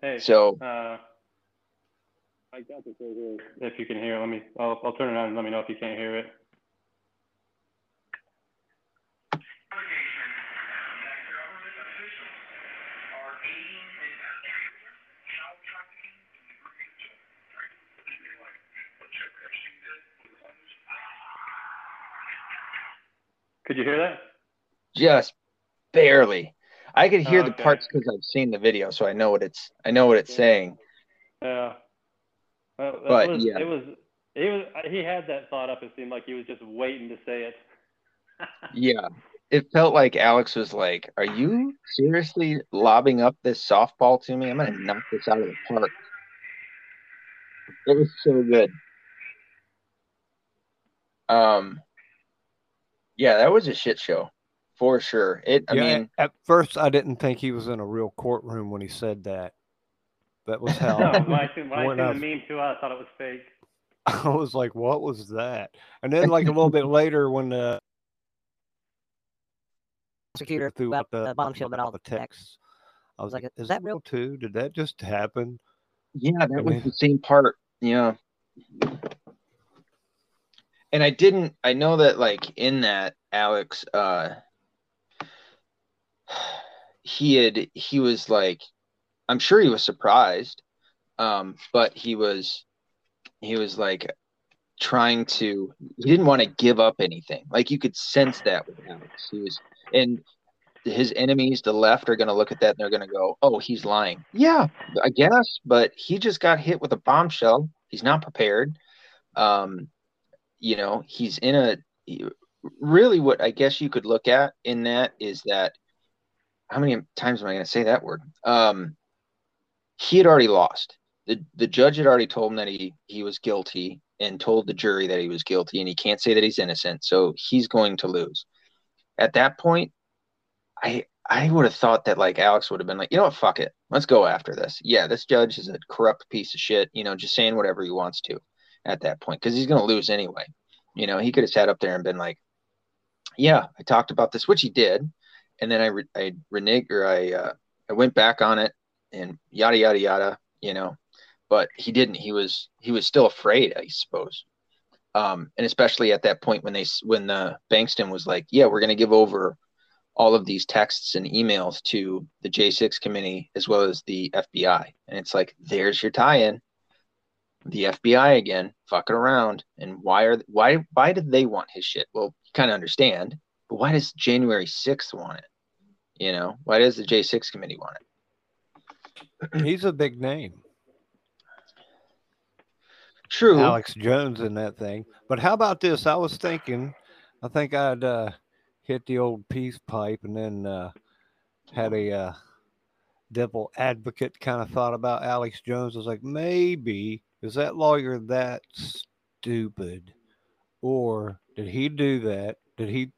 Hey, So uh, I got this right here. If you can hear, it, let me. I'll I'll turn it on and let me know if you can't hear it. Could you hear that? Just barely. I could hear the Okay. parts because I've seen the video, so I know what it's. I know what it's saying. Yeah. Well, But, was, yeah. it was he was he had that thought up. It seemed like he was just waiting to say it. Yeah, it felt like Alex was like, "Are you seriously lobbing up this softball to me? I'm gonna knock this out of the park." It was so good. Um, yeah, that was a shit show for sure. It. I yeah, mean, at first I didn't think he was in a real courtroom when he said that. That was how no, when I seen, when I seen I- the meme too, I thought it was fake. I was like, "What was that?" And then, like a little bit later, when the prosecutor threw out the bombshell about all the texts, I was like, "Is that real too? Did that just happen?" Yeah, that I was mean- the same part. Yeah. And I didn't I know that like in that Alex uh he had he was like I'm sure he was surprised. Um but he was he was like trying to he didn't want to give up anything. Like you could sense that with Alex. He was and his enemies, the left, are going to look at that and they're going to go, "Oh, he's lying." Yeah, I guess, but he just got hit with a bombshell. He's not prepared. Um, you know, he's in a really what I guess you could look at in that is that how many times am I going to say that word? Um, he had already lost. The the judge had already told him that he he was guilty and told the jury that he was guilty and he can't say that he's innocent, so he's going to lose. At that point, I I would have thought that like Alex would have been like, you know what, fuck it, let's go after this. Yeah, this judge is a corrupt piece of shit. You know, just saying whatever he wants to at that point because he's gonna lose anyway. You know, he could have sat up there and been like, yeah, I talked about this, which he did, and then I re- I reneged or I uh, I went back on it and yada yada yada. You know, but he didn't. He was he was still afraid, I suppose. Um, and especially at that point when they when the Bankston was like, yeah, we're gonna give over all of these texts and emails to the J6 committee as well as the FBI. And it's like, there's your tie-in. The FBI again, fucking around. And why are why why did they want his shit? Well, you kind of understand, but why does January 6th want it? You know, why does the J6 committee want it? He's a big name, True. Alex Jones, in that thing. But how about this? I was thinking, I think I'd uh, hit the old peace pipe and then uh, had a uh, devil advocate kind of thought about Alex Jones. I was like, maybe is that lawyer that stupid, or did he do that? Did he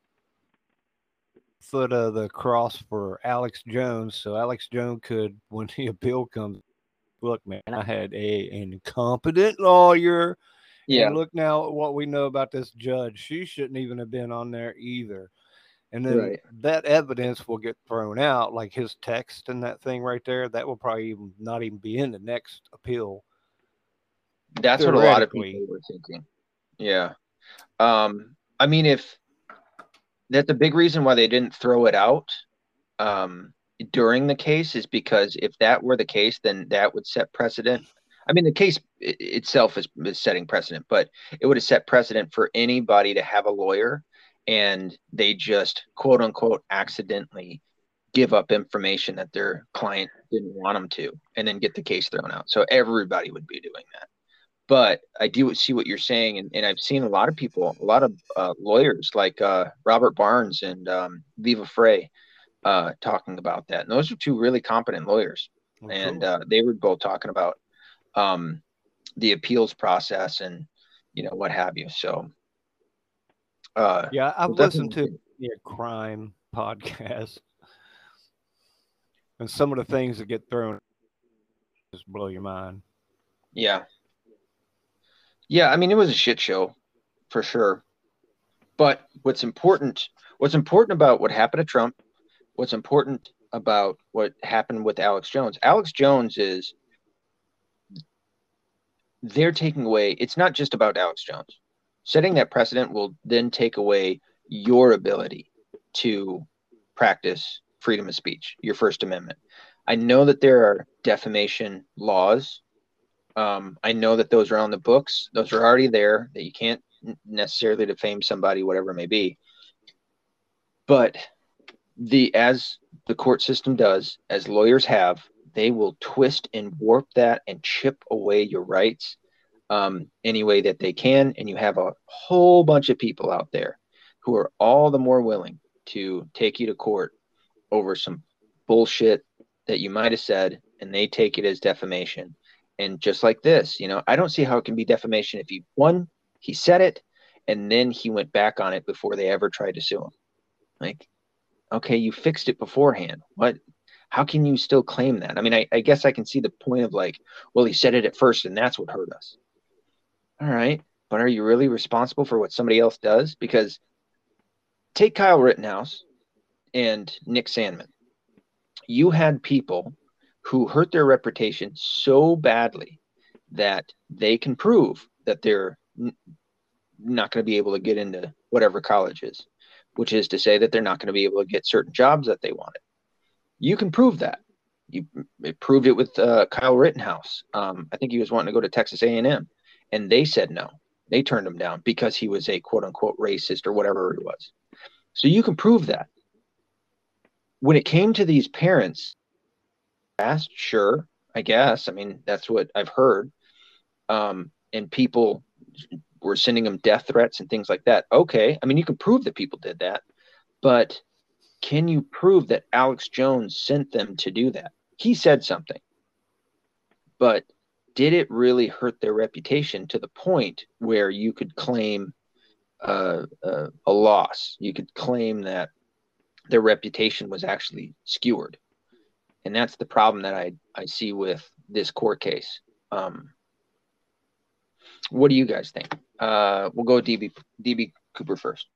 foot of the cross for Alex Jones so Alex Jones could, when the appeal comes, look, man, I had a incompetent lawyer. yeah. And look now at what we know about this judge. She shouldn't even have been on there either. And then Right. that evidence will get thrown out, like his text and that thing right there. That will probably even not even be in the next appeal. That's what a lot of people were thinking. Yeah. Um, I mean, if that's a big reason why they didn't throw it out um, during the case is because if that were the case, then that would set precedent. I mean, the case itself is, is setting precedent, but it would have set precedent for anybody to have a lawyer and they just quote unquote accidentally give up information that their client didn't want them to and then get the case thrown out. So everybody would be doing that. But I do see what you're saying, and, and I've seen a lot of people, a lot of uh, lawyers like uh, Robert Barnes and um, Viva Frei uh, talking about that. And those are two really competent lawyers. Oh, and cool. Uh, they were both talking about um, the appeals process and, you know, what have you. So, uh, yeah, I've listened to yeah, crime podcast and some of the things that get thrown just blow your mind. Yeah. Yeah, I mean it was a shit show for sure. But what's important what's important about what happened to Trump, what's important about what happened with Alex Jones. Alex Jones is they're taking away it's not just about Alex Jones. Setting that precedent will then take away your ability to practice freedom of speech, your First Amendment. I know that there are defamation laws. Um, I know that those are on the books. Those are already there. That you can't necessarily defame somebody, whatever it may be. But the as the court system does, as lawyers have, they will twist and warp that and chip away your rights um, any way that they can. And you have a whole bunch of people out there who are all the more willing to take you to court over some bullshit that you might have said and they take it as defamation. And just like this, you know, I don't see how it can be defamation if he one, he said it, and then he went back on it before they ever tried to sue him. Like, okay, you fixed it beforehand. What how can you still claim that? I mean, I, I guess I can see the point of like, well, he said it at first and that's what hurt us. All right. But are you really responsible for what somebody else does? Because take Kyle Rittenhouse and Nick Sandmann You had people who hurt their reputation so badly that they can prove that they're n- not going to be able to get into whatever college is, which is to say that they're not going to be able to get certain jobs that they wanted. You can prove that. You proved it with uh, Kyle Rittenhouse. Um, I think he was wanting to go to Texas A&M, and they said no. They turned him down because he was a quote unquote racist or whatever he was. So you can prove that when it came to these parents, sure, I guess. I mean, that's what I've heard. Um, and people were sending them death threats and things like that. Okay. I mean, you can prove that people did that, but can you prove that Alex Jones sent them to do that? He said something, but did it really hurt their reputation to the point where you could claim uh, uh, a loss? You could claim that their reputation was actually skewered. And that's the problem that I, I see with this court case. Um, what do you guys think? Uh, we'll go DB DB Cooper first.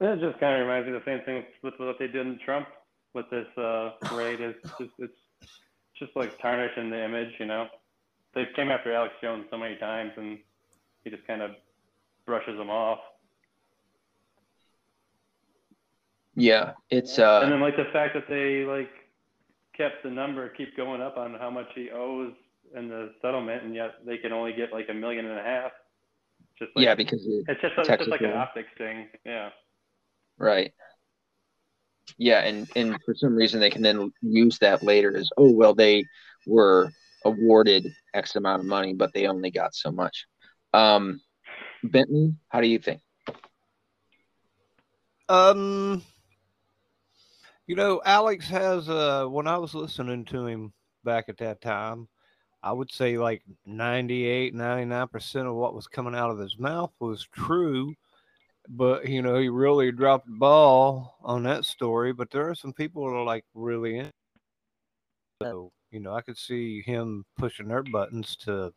It just kind of reminds me of the same thing with what they did in Trump with this uh, raid. Is just, it's just like tarnishing the image, you know. They came after Alex Jones so many times, and he just kind of brushes them off. Yeah, it's uh and then like the fact that they like kept the number keep going up on how much he owes in the settlement, and yet they can only get like a million and a half. Just like, yeah, because it's just, it's just like an optics thing. Yeah. Right. Yeah, and and for some reason they can then use that later as oh well they were awarded X amount of money, but they only got so much. Um, Benton, how do you think? Um, you know, Alex has uh when I was listening to him back at that time, I would say like 98, 99% of what was coming out of his mouth was true. But you know, he really dropped the ball on that story. But there are some people that are like really in. So, you know, I could see him pushing their buttons to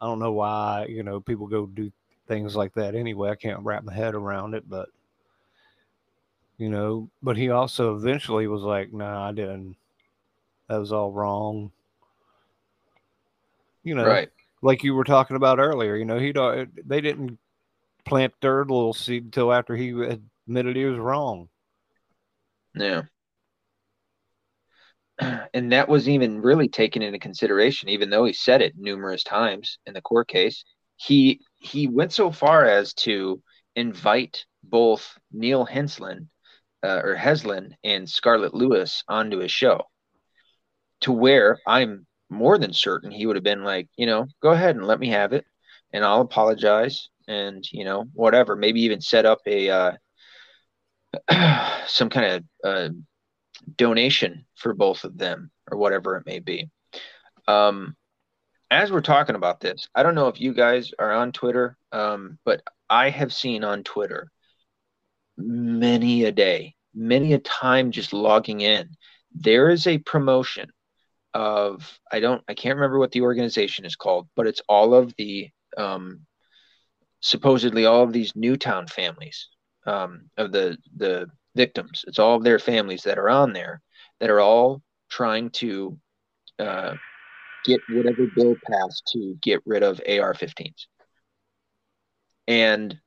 I don't know why, you know, people go do things like that anyway. I can't wrap my head around it, but you know, but he also eventually was like, "No, nah, I didn't. That was all wrong." You know, right? Like you were talking about earlier. You know, he they didn't plant their little seed until after he admitted he was wrong. Yeah. and that was even really taken into consideration, even though he said it numerous times in the court case. He he went so far as to invite both Neil Henslin uh, or Heslin and Scarlett Lewis onto his show, to where I'm more than certain he would have been like, you know, go ahead and let me have it, and I'll apologize, and you know, whatever. Maybe even set up a uh, some kind of uh, donation for both of them or whatever it may be. Um, as we're talking about this, I don't know if you guys are on Twitter, um, but I have seen on Twitter many a day, many a time just logging in. There is a promotion of I don't I can't remember what the organization is called, but it's all of the um, supposedly all of these Newtown families um, of the the victims. It's all of their families that are on there that are all trying to uh, get whatever bill passed to get rid of AR-15s. And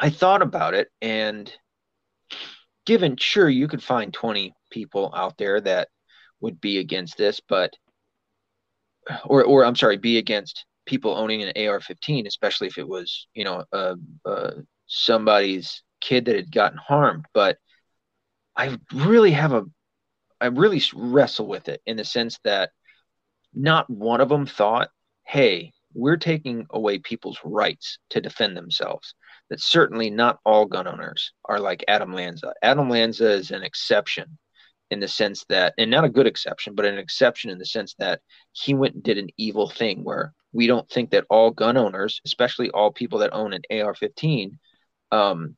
I thought about it, and given sure you could find 20 people out there that would be against this, but or or I'm sorry, be against people owning an AR-15, especially if it was you know uh, uh, somebody's kid that had gotten harmed. But I really have a I really wrestle with it in the sense that not one of them thought, "Hey, we're taking away people's rights to defend themselves." That certainly not all gun owners are like Adam Lanza. Adam Lanza is an exception in the sense that, and not a good exception, but an exception in the sense that he went and did an evil thing where we don't think that all gun owners, especially all people that own an AR 15, um,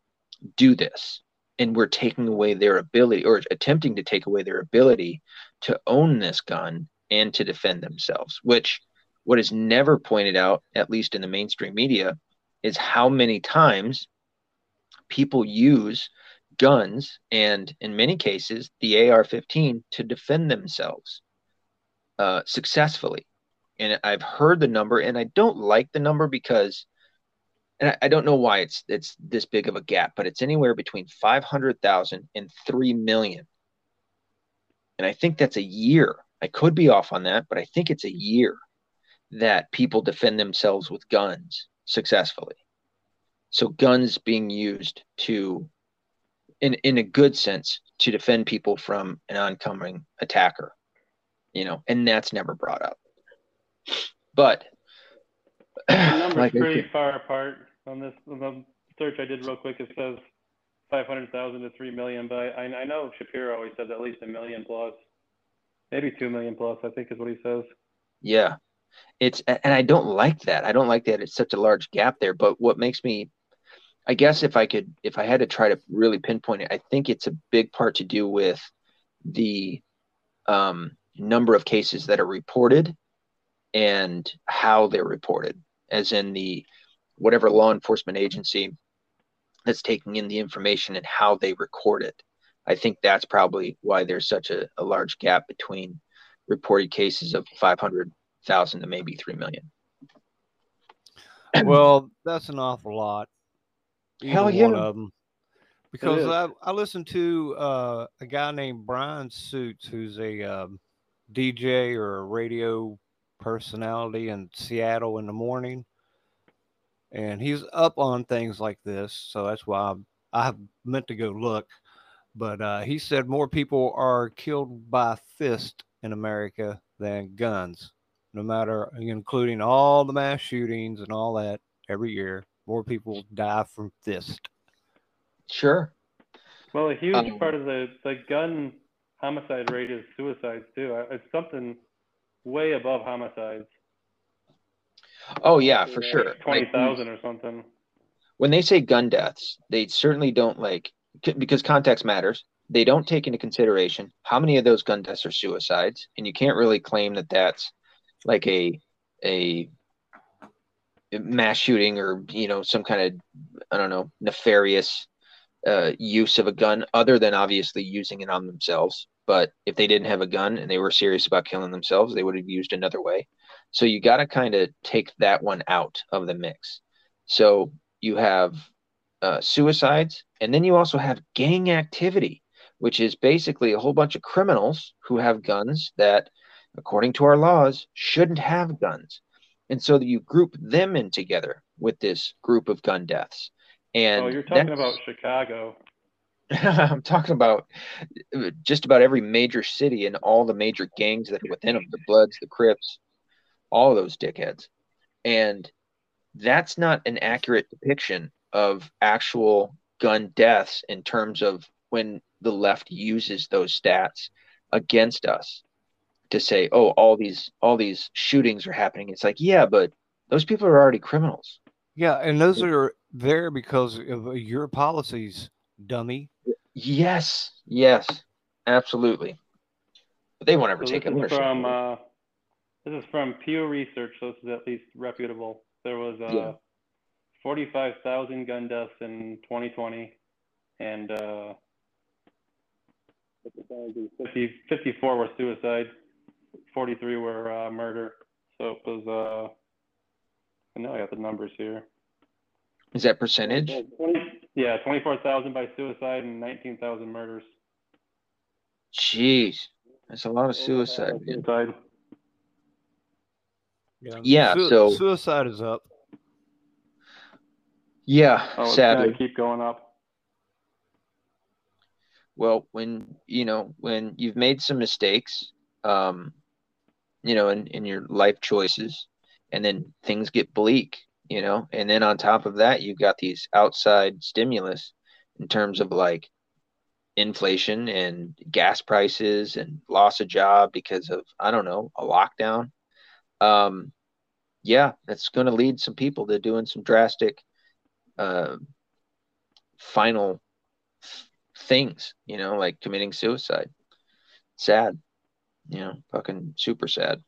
do this. And we're taking away their ability or attempting to take away their ability to own this gun and to defend themselves, which what is never pointed out, at least in the mainstream media, is how many times people use guns and, in many cases, the AR 15 to defend themselves uh, successfully. And I've heard the number, and I don't like the number because, and I, I don't know why it's it's this big of a gap, but it's anywhere between 500,000 and 3 million. And I think that's a year. I could be off on that, but I think it's a year that people defend themselves with guns successfully. So guns being used to in in a good sense to defend people from an oncoming attacker you know and that's never brought up. But the number's like pretty far apart on this. On the search i did real quick it says 500000 to 3 million but I, I know shapiro always says at least a million plus. Maybe 2 million plus i think is what he says. Yeah it's and i don't like that i don't like that it's such a large gap there but what makes me I guess if I could, if I had to try to really pinpoint it, I think it's a big part to do with the um, number of cases that are reported and how they're reported, as in the whatever law enforcement agency that's taking in the information and how they record it. I think that's probably why there's such a, a large gap between reported cases of 500,000 to maybe 3 million. Well, that's an awful lot. Hell yeah. One of them. Because I, I listened to uh, a guy named Brian Suits, who's a um, DJ or a radio personality in Seattle in the morning. And he's up on things like this. So that's why I, I meant to go look. But uh, he said more people are killed by fist in America than guns, no matter, including all the mass shootings and all that every year more people die from fist. Sure. Well, a huge um, part of the, the gun homicide rate is suicides too. It's something way above homicides. Oh yeah, for sure. Twenty thousand like, or something. When they say gun deaths, they certainly don't like because context matters. They don't take into consideration how many of those gun deaths are suicides, and you can't really claim that that's like a a mass shooting or you know some kind of I don't know nefarious uh, use of a gun, other than obviously using it on themselves. But if they didn't have a gun and they were serious about killing themselves, they would have used another way. So you got to kind of take that one out of the mix. So you have uh, suicides, and then you also have gang activity, which is basically a whole bunch of criminals who have guns that, according to our laws, shouldn't have guns. And so you group them in together with this group of gun deaths. And oh, you're talking about Chicago. I'm talking about just about every major city and all the major gangs that are within them the Bloods, the Crips, all those dickheads. And that's not an accurate depiction of actual gun deaths in terms of when the left uses those stats against us to say, oh, all these all these shootings are happening. It's like, yeah, but those people are already criminals. Yeah, and those are there because of your policies, dummy. Yes, yes, absolutely. But they won't ever So take this is ownership. from uh, this is from Pew Research, so this is at least reputable. There was uh, Yeah. 45,000 gun deaths in 2020, and uh, 50, 54 were suicide, 43 were uh, murder. So it was. Uh, I know I got the numbers here. Is that percentage? 20, yeah, 24,000 by suicide and 19,000 murders. Jeez, that's a lot of suicide. man. Suicide. Yeah, Sui- so- suicide is up. Yeah, Oh, it's sadly. gonna keep going up. Well, when you know when you've made some mistakes, um, you know, in in your life choices, and then things get bleak, you know, and then on top of that, you've got these outside stimulus in terms of like inflation and gas prices and loss of job because of I don't know a lockdown. Um, yeah, that's going to lead some people to doing some drastic, uh, final things, you know, like committing suicide. Sad, you know, fucking super sad.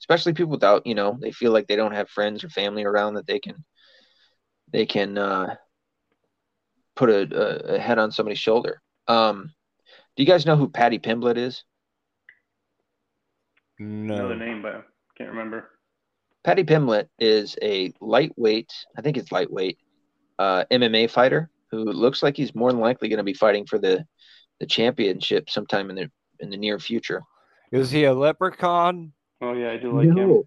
Especially people without, you know, they feel like they don't have friends or family around that they can, they can uh, put a, a, a head on somebody's shoulder. Um, do you guys know who Paddy Pimblett is? No. I Know No. the name, but I can't remember. Paddy Pimblett is a lightweight, I think it's lightweight, uh, MMA fighter who looks like he's more than likely going to be fighting for the the championship sometime in the in the near future. Is he a leprechaun? Oh yeah, I do like him.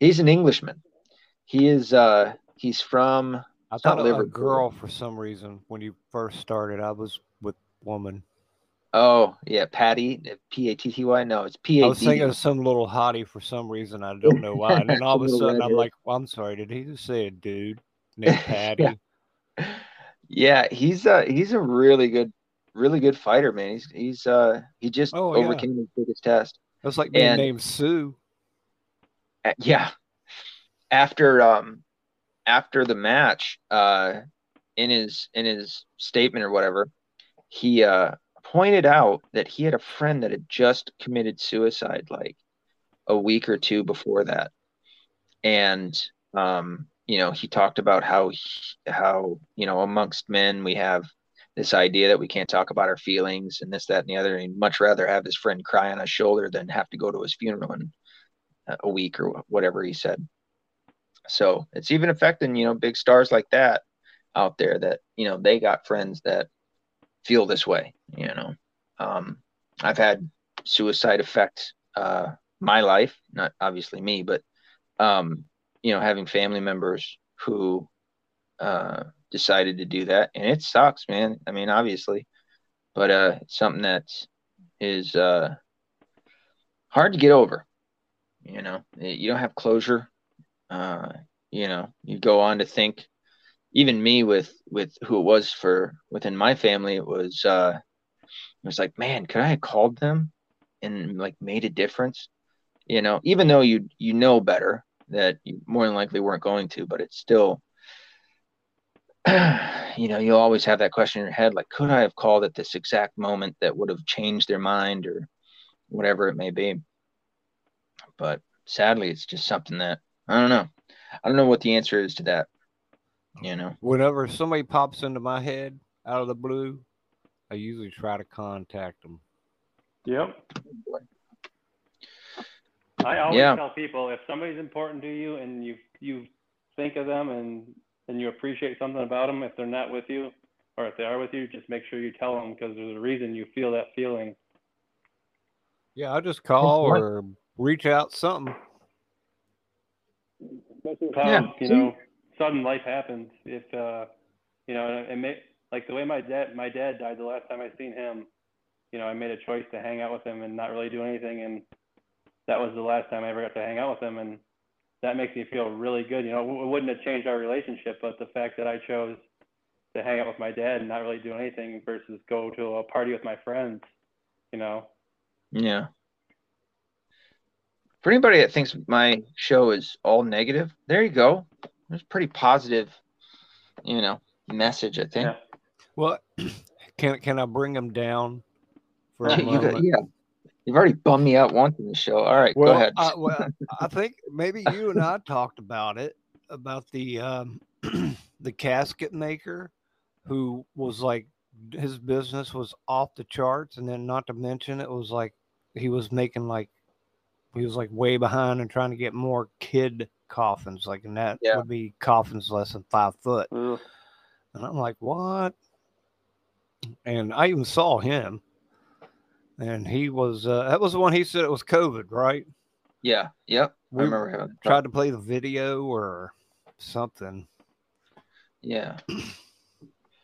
He's an Englishman. He is uh he's from I It's not thought a Liverpool. girl for some reason when you first started. I was with woman. oh yeah, Patty P A T T Y. No, it's P I A was thinking of some little hottie for some reason. I don't know why. And then all of a sudden, I'm like, well, I'm sorry. Did he just say a dude named Patty? Yeah, he's a he's a really good really good fighter, man. He's he's uh he just Oh, yeah. overcame his biggest test. That's like being And- named Sue. Uh, yeah after um after the match uh in his in his statement or whatever he uh pointed out that he had a friend that had just committed suicide like a week or two before that and um you know he talked about how he- how you know amongst men we have this idea that we can't talk about our feelings and this that and the other he'd much rather have his friend cry on his shoulder than have to go to his funeral in a week or whatever he said. So it's even affecting you know big stars like that out there that you know they got friends that feel this way you know. Um i've had suicide affect uh my life not obviously me but um you know having family members who uh decided to do that and it sucks man. I mean obviously but uh it's something that is uh hard to get over you know? You don't have closure uh you know? You go on to think even me with with who it was for within my family it was uh it was like man could i have called them and like made a difference? You know even though you you know better that you more than likely weren't going to but it's still you know you'll always have that question in your head like could i have called at this exact moment that would have changed their mind or whatever it may be but sadly it's just something that i don't know i don't know what the answer is to that you know Whenever somebody pops into my head out of the blue, I usually try to contact them. Yep. I always Yeah. tell people if somebody's important to you and you you think of them and and you appreciate something about them, if they're not with you, or if they are with you, just make sure you tell them because there's a reason you feel that feeling. Yeah, I'll just call what- or reach out something. How, Yeah, you know, sudden life happens. If uh, you know, and it may, like the way my dad, my dad died the last time I seen him. You know, I made a choice to hang out with him and not really do anything, and that was the last time I ever got to hang out with him, and that makes me feel really good. You know, it wouldn't have changed our relationship, but the fact that I chose to hang out with my dad and not really do anything versus go to a party with my friends, you know, Yeah. For anybody that thinks my show is all negative, there you go. It's pretty positive, you know, message, I think. yeah. Well, can can I bring them down for a Yeah, you moment? yeah. You've already bummed me out once in the show. All right, Well, go ahead. I, well, I think maybe you and I talked about it about the um, the casket maker who was like his business was off the charts, and then not to mention it was like he was making like he was like way behind and trying to get more kid coffins, like and that Yeah. would be coffins less than five foot. Ugh. And I'm like, what? And I even saw him. And he was, uh, that was the one he said it was COVID, right? yeah, yep. We I remember having tried to play the video or something. Yeah.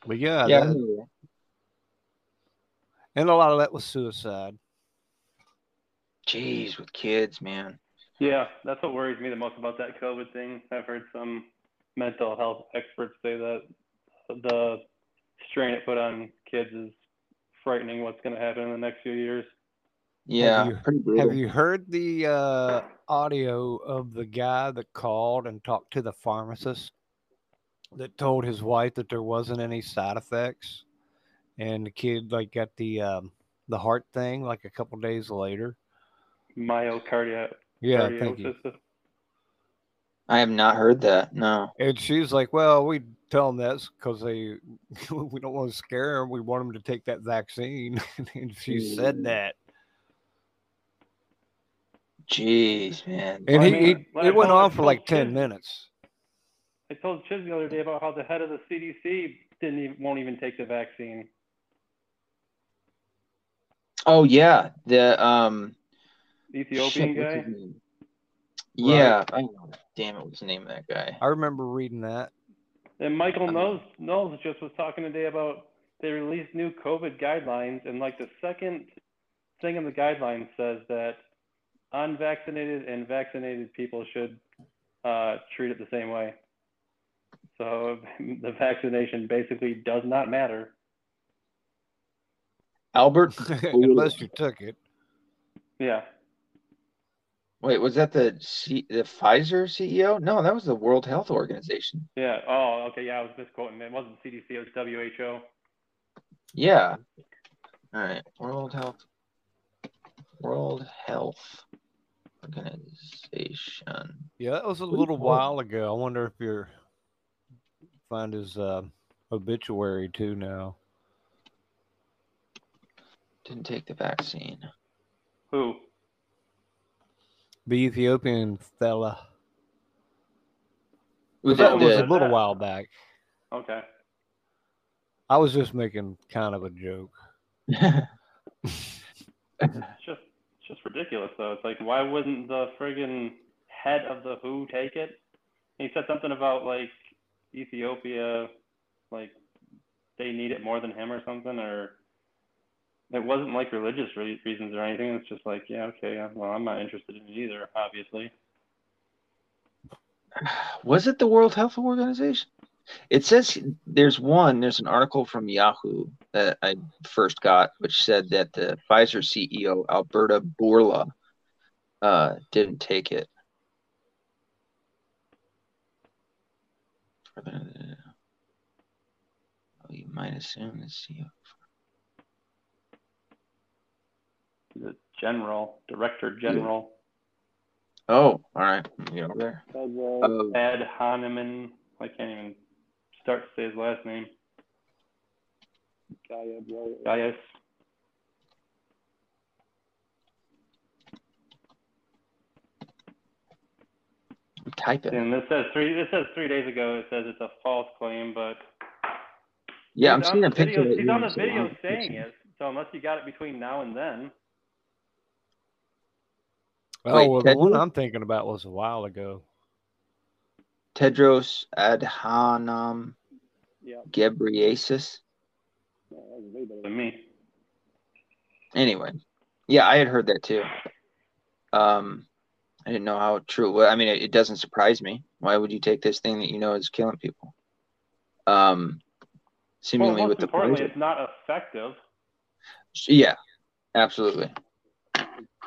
But yeah, Yeah. I that- remember that. and a lot of that was suicide. Jeez, with kids, man. Yeah, that's what worries me the most about that COVID thing. I've heard some mental health experts say that the strain it put on kids is frightening what's going to happen in the next few years. Yeah, you- Have you heard the uh, audio of the guy that called and talked to the pharmacist that told his wife that there wasn't any side effects, and the kid like got the um, the heart thing like a couple days later? Myocardia. Yeah, thank you. I have not heard that. No. And she's like, "Well, we tell them that's because they we don't want to scare them. We want them to take that vaccine." and she said Mm. that, Jeez, man. and Well, I he, mean, he it went on for like told ten minutes. I told Chiz the other day about how the head of the CDC didn't even, won't even take the vaccine. Oh yeah, the um Ethiopian shit, guy. his name? Yeah, I know. Damn it, what's the name of that guy? I remember reading that. And Michael Um, Knowles, Knowles just was talking today about they released new COVID guidelines, and like the second thing in the guidelines says that unvaccinated and vaccinated people should uh, treat it the same way. So the vaccination basically does not matter. Albert. Unless you took it. Yeah. Wait, was that the C, the Pfizer CEO? No, that was the World Health Organization. Yeah. Oh, okay. Yeah, I was misquoting. It wasn't CDC. It was WHO. Yeah. All right. World Health. World Health Organization. Yeah, that was a little cool. while ago. I wonder if you're find his uh, obituary too now. Didn't take the vaccine. Who? The Ethiopian fella. Was that it was a the, the- little while back. Okay. I was just making kind of a joke. It's just it's just ridiculous though. It's like why wouldn't the friggin' head of the WHO take it? He said something about like Ethiopia, like they need it more than him or something, or it wasn't like religious re- reasons or anything. It's just like yeah, okay, well I'm not interested in it either, obviously. was it the World Health Organization? It says there's one, there's an article from Yahoo that I first got, which said that the Pfizer CEO, Alberta Bourla, uh, didn't take it. Oh, you might assume the CEO. The general, director general, Oh, all right. You over there. Oh. Ed uh, Hahnemann. I can't even start to say his last name. Gaius. Type it. And this says three. This says three days ago. It says it's a false claim, but Yeah, I'm seeing a picture. videos- that He's on the video saying it. So unless you got it between now and then, Oh, Wait, well, the one I'm thinking about was a while ago. Tedros Adhanom yeah, Ghebreyesus. that was way better than me. Anyway, yeah, I had heard that too. Um, I didn't know how true. Well, I mean, it, it doesn't surprise me. Why would you take this thing that you know is killing people? Um, seemingly most with the importantly, poison. it's not effective. Yeah, absolutely.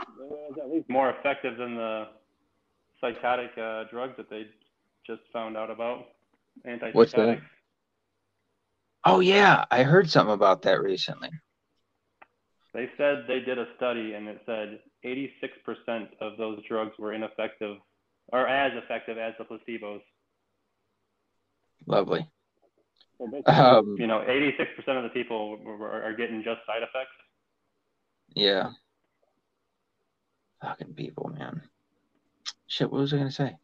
It's at least more effective than the psychotic uh, drugs that they just found out about. Antipsychotics. What's that? Oh yeah, I heard something about that recently. They said they did a study and it said 86% of those drugs were ineffective or as effective as the placebos. Lovely. So Um, you know, 86% of the people were, were, are getting just side effects. Yeah. Fucking people, man. Shit, what was I gonna say?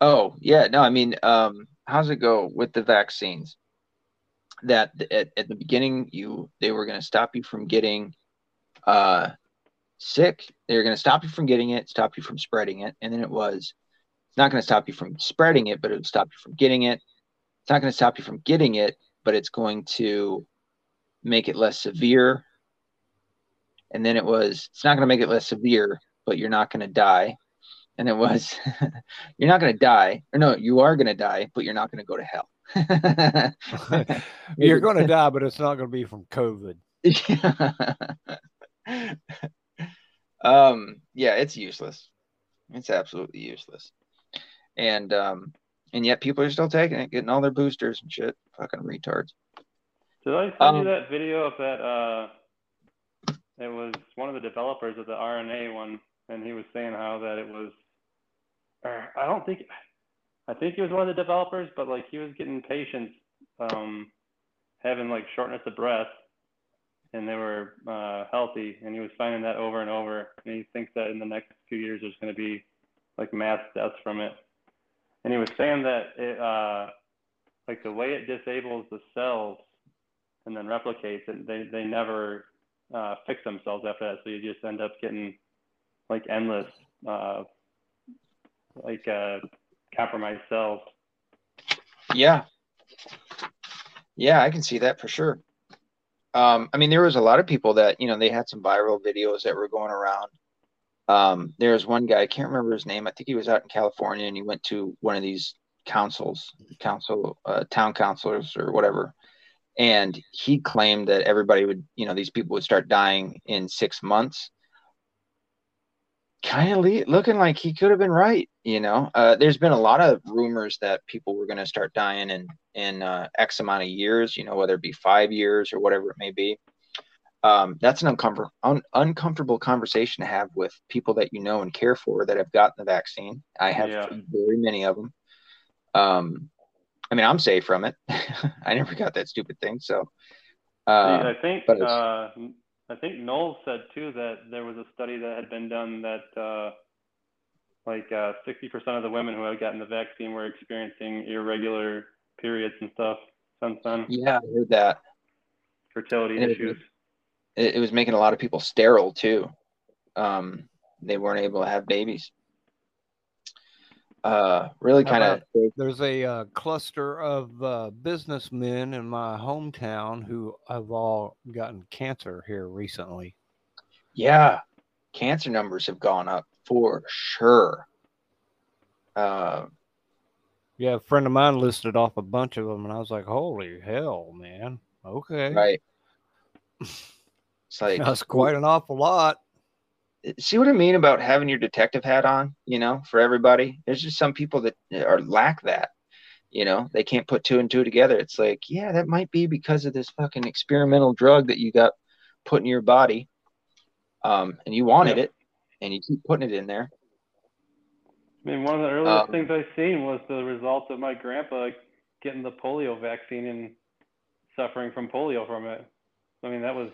Oh, yeah, no, I mean, um, how's it go with the vaccines? That at, at the beginning you they were gonna stop you from getting uh sick. They were gonna stop you from getting it, stop you from spreading it, and then it was it's not gonna stop you from spreading it, but it would stop you from getting it. It's not gonna stop you from getting it, but it's going to make it less severe and then it was it's not going to make it less severe but you're not going to die. And it was you're not going to die. Or no you are going to die but you're not going to go to hell. You're going to die, but it's not going to be from COVID. um yeah it's useless. It's absolutely useless. And um and yet people are still taking it getting all their boosters and shit. Fucking retards. Did I send Um, you that video of that? Uh, it was one of the developers of the RNA one, and he was saying how that it was. Or I don't think, I think he was one of the developers, but like he was getting patients um, having like shortness of breath, and they were uh, healthy, and he was finding that over and over, and he thinks that in the next few years there's going to be like mass deaths from it, and he was saying that it, uh, like the way it disables the cells and then replicates it, they, they never uh, fix themselves after that. So you just end up getting like endless, uh, like uh, compromised cells. Yeah. Yeah, I can see that for sure. Um, I mean, there was a lot of people that, you know, they had some viral videos that were going around. Um, there was one guy, I can't remember his name. I think he was out in California and he went to one of these councils, council, uh, town councilors or whatever. And he claimed that everybody would, you know, these people would start dying in six months. Kind of le- looking like he could have been right, you know. Uh, there's been a lot of rumors that people were going to start dying in in uh, X amount of years, you know, whether it be five years or whatever it may be. Um, that's an uncomfortable un- uncomfortable conversation to have with people that you know and care for that have gotten the vaccine. I have Yeah. very many of them. Um, I mean, I'm safe from it. I never got that stupid thing, so. Uh, I think uh, I think Knowles said too that there was a study that had been done that uh, like uh, 60% of the women who had gotten the vaccine were experiencing irregular periods and stuff since then, yeah, I heard that. fertility And issues. It, it was making a lot of people sterile too. Um, they weren't able to have babies. Uh, really kind of There's a uh, cluster of uh, businessmen in my hometown who have all gotten cancer here recently. Yeah, cancer numbers have gone up for sure. Uh, Yeah, a friend of mine listed off a bunch of them, and I was like, "Holy hell, man! Okay, right. It's like that's quite an awful lot." See what I mean about having your detective hat on, you know, for everybody. There's just some people that are lack that. You know, they can't put two and two together. It's like, yeah, that might be because of this fucking experimental drug that you got put in your body. Um, and you wanted Yeah. it and you keep putting it in there. I mean, one of the earliest Um, things I seen was the results of my grandpa getting the polio vaccine and suffering from polio from it. I mean, that was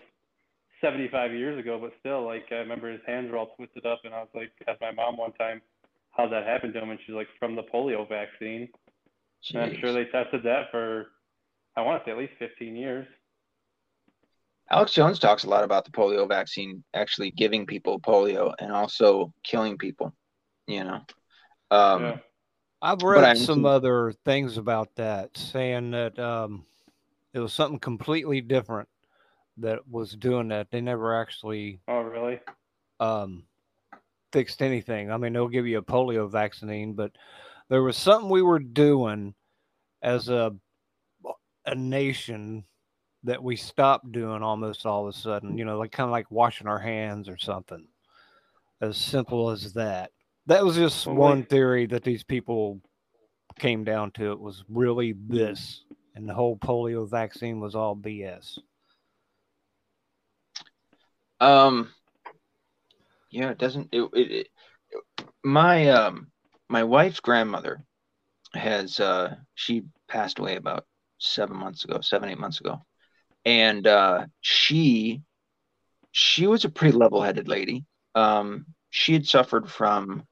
75 years ago, but still, like, I remember his hands were all twisted up, and I was like, asked my mom one time how that happened to him, and she's like, from the polio vaccine. And I'm sure they tested that for, I want to say at least 15 years. Alex Jones talks a lot about the polio vaccine actually giving people polio and also killing people. You know, um, Yeah. I've read some some- other things about that, saying that um, it was something completely different that was doing that. They never actually Oh, really? um, fixed anything. I mean, they'll give you a polio vaccine, but there was something we were doing as a a nation that we stopped doing almost all of a sudden. You know, like kind of like washing our hands or something. As simple as that. That was just Well, one theory that these people came down to. It was really this, and the whole polio vaccine was all BS. Um, yeah, it doesn't. It, it, it my um my wife's grandmother has uh she passed away about seven months ago, seven eight months ago, and uh, she she was a pretty level-headed lady. Um, she had suffered from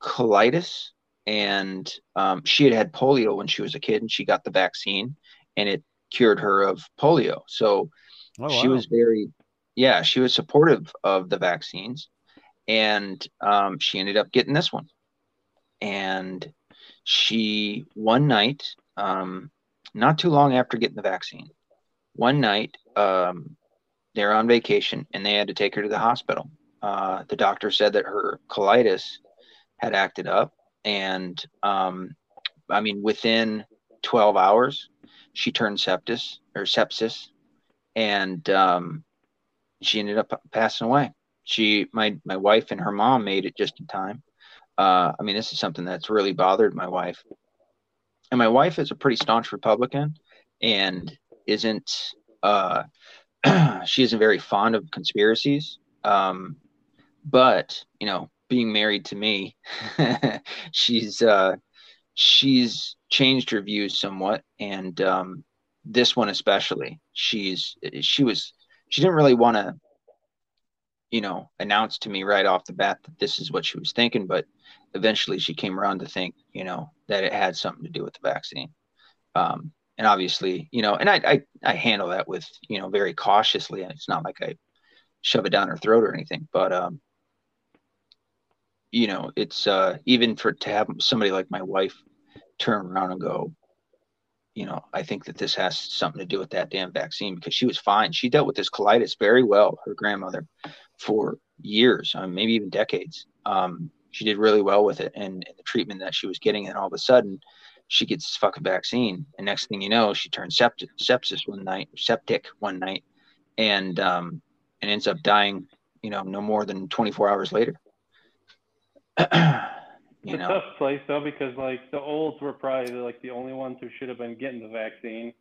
colitis, and um, she had had polio when she was a kid, and she got the vaccine, and it cured her of polio. So Oh, she wow. was very yeah she was supportive of the vaccines and um, she ended up getting this one. And she one night um, not too long after getting the vaccine one night um, they're on vacation and they had to take her to the hospital. Uh, the doctor said that her colitis had acted up and um, i mean within 12 hours she turned sepsis or sepsis and um, she ended up passing away. She, my my wife and her mom made it just in time. Uh, I mean, this is something that's really bothered my wife, and my wife is a pretty staunch Republican, and isn't uh, she isn't very fond of conspiracies. Um, but you know, being married to me, she's uh, she's changed her views somewhat, and um, this one especially she's she was she didn't really want to you know announce to me right off the bat that this is what she was thinking but eventually she came around to think you know that it had something to do with the vaccine. Um and obviously you know and i i, I handle that with you know very cautiously and it's not like i shove it down her throat or anything but um you know it's uh even for to have somebody like my wife turn around and go you know, I think that this has something to do with that damn vaccine because she was fine. She dealt with this colitis very well, her grandmother, for years, um, maybe even decades. Um, she did really well with it and, and the treatment that she was getting. And all of a sudden, she gets this fucking vaccine. And next thing you know, she turns septic, sepsis one night, septic one night, and um, and ends up dying. You know, no more than 24 hours later. you It's know, a tough place though because like the olds were probably like the only ones who should have been getting the vaccine.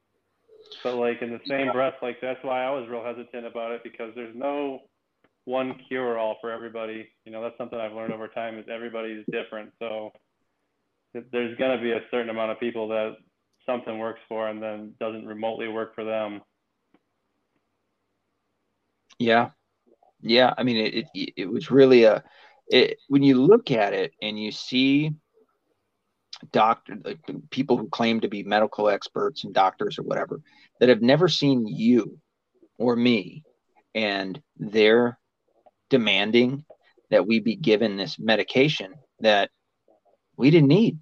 But like in the same breath, like that's why I was real hesitant about it because there's no one cure all for everybody. You know, that's something I've learned over time is everybody's different. So there's gonna be a certain amount of people that something works for and then doesn't remotely work for them. Yeah, yeah. I mean, it it, it was really a it, when you look at it and you see doctor like people who claim to be medical experts and doctors or whatever that have never seen you or me, and they're demanding that we be given this medication that we didn't need,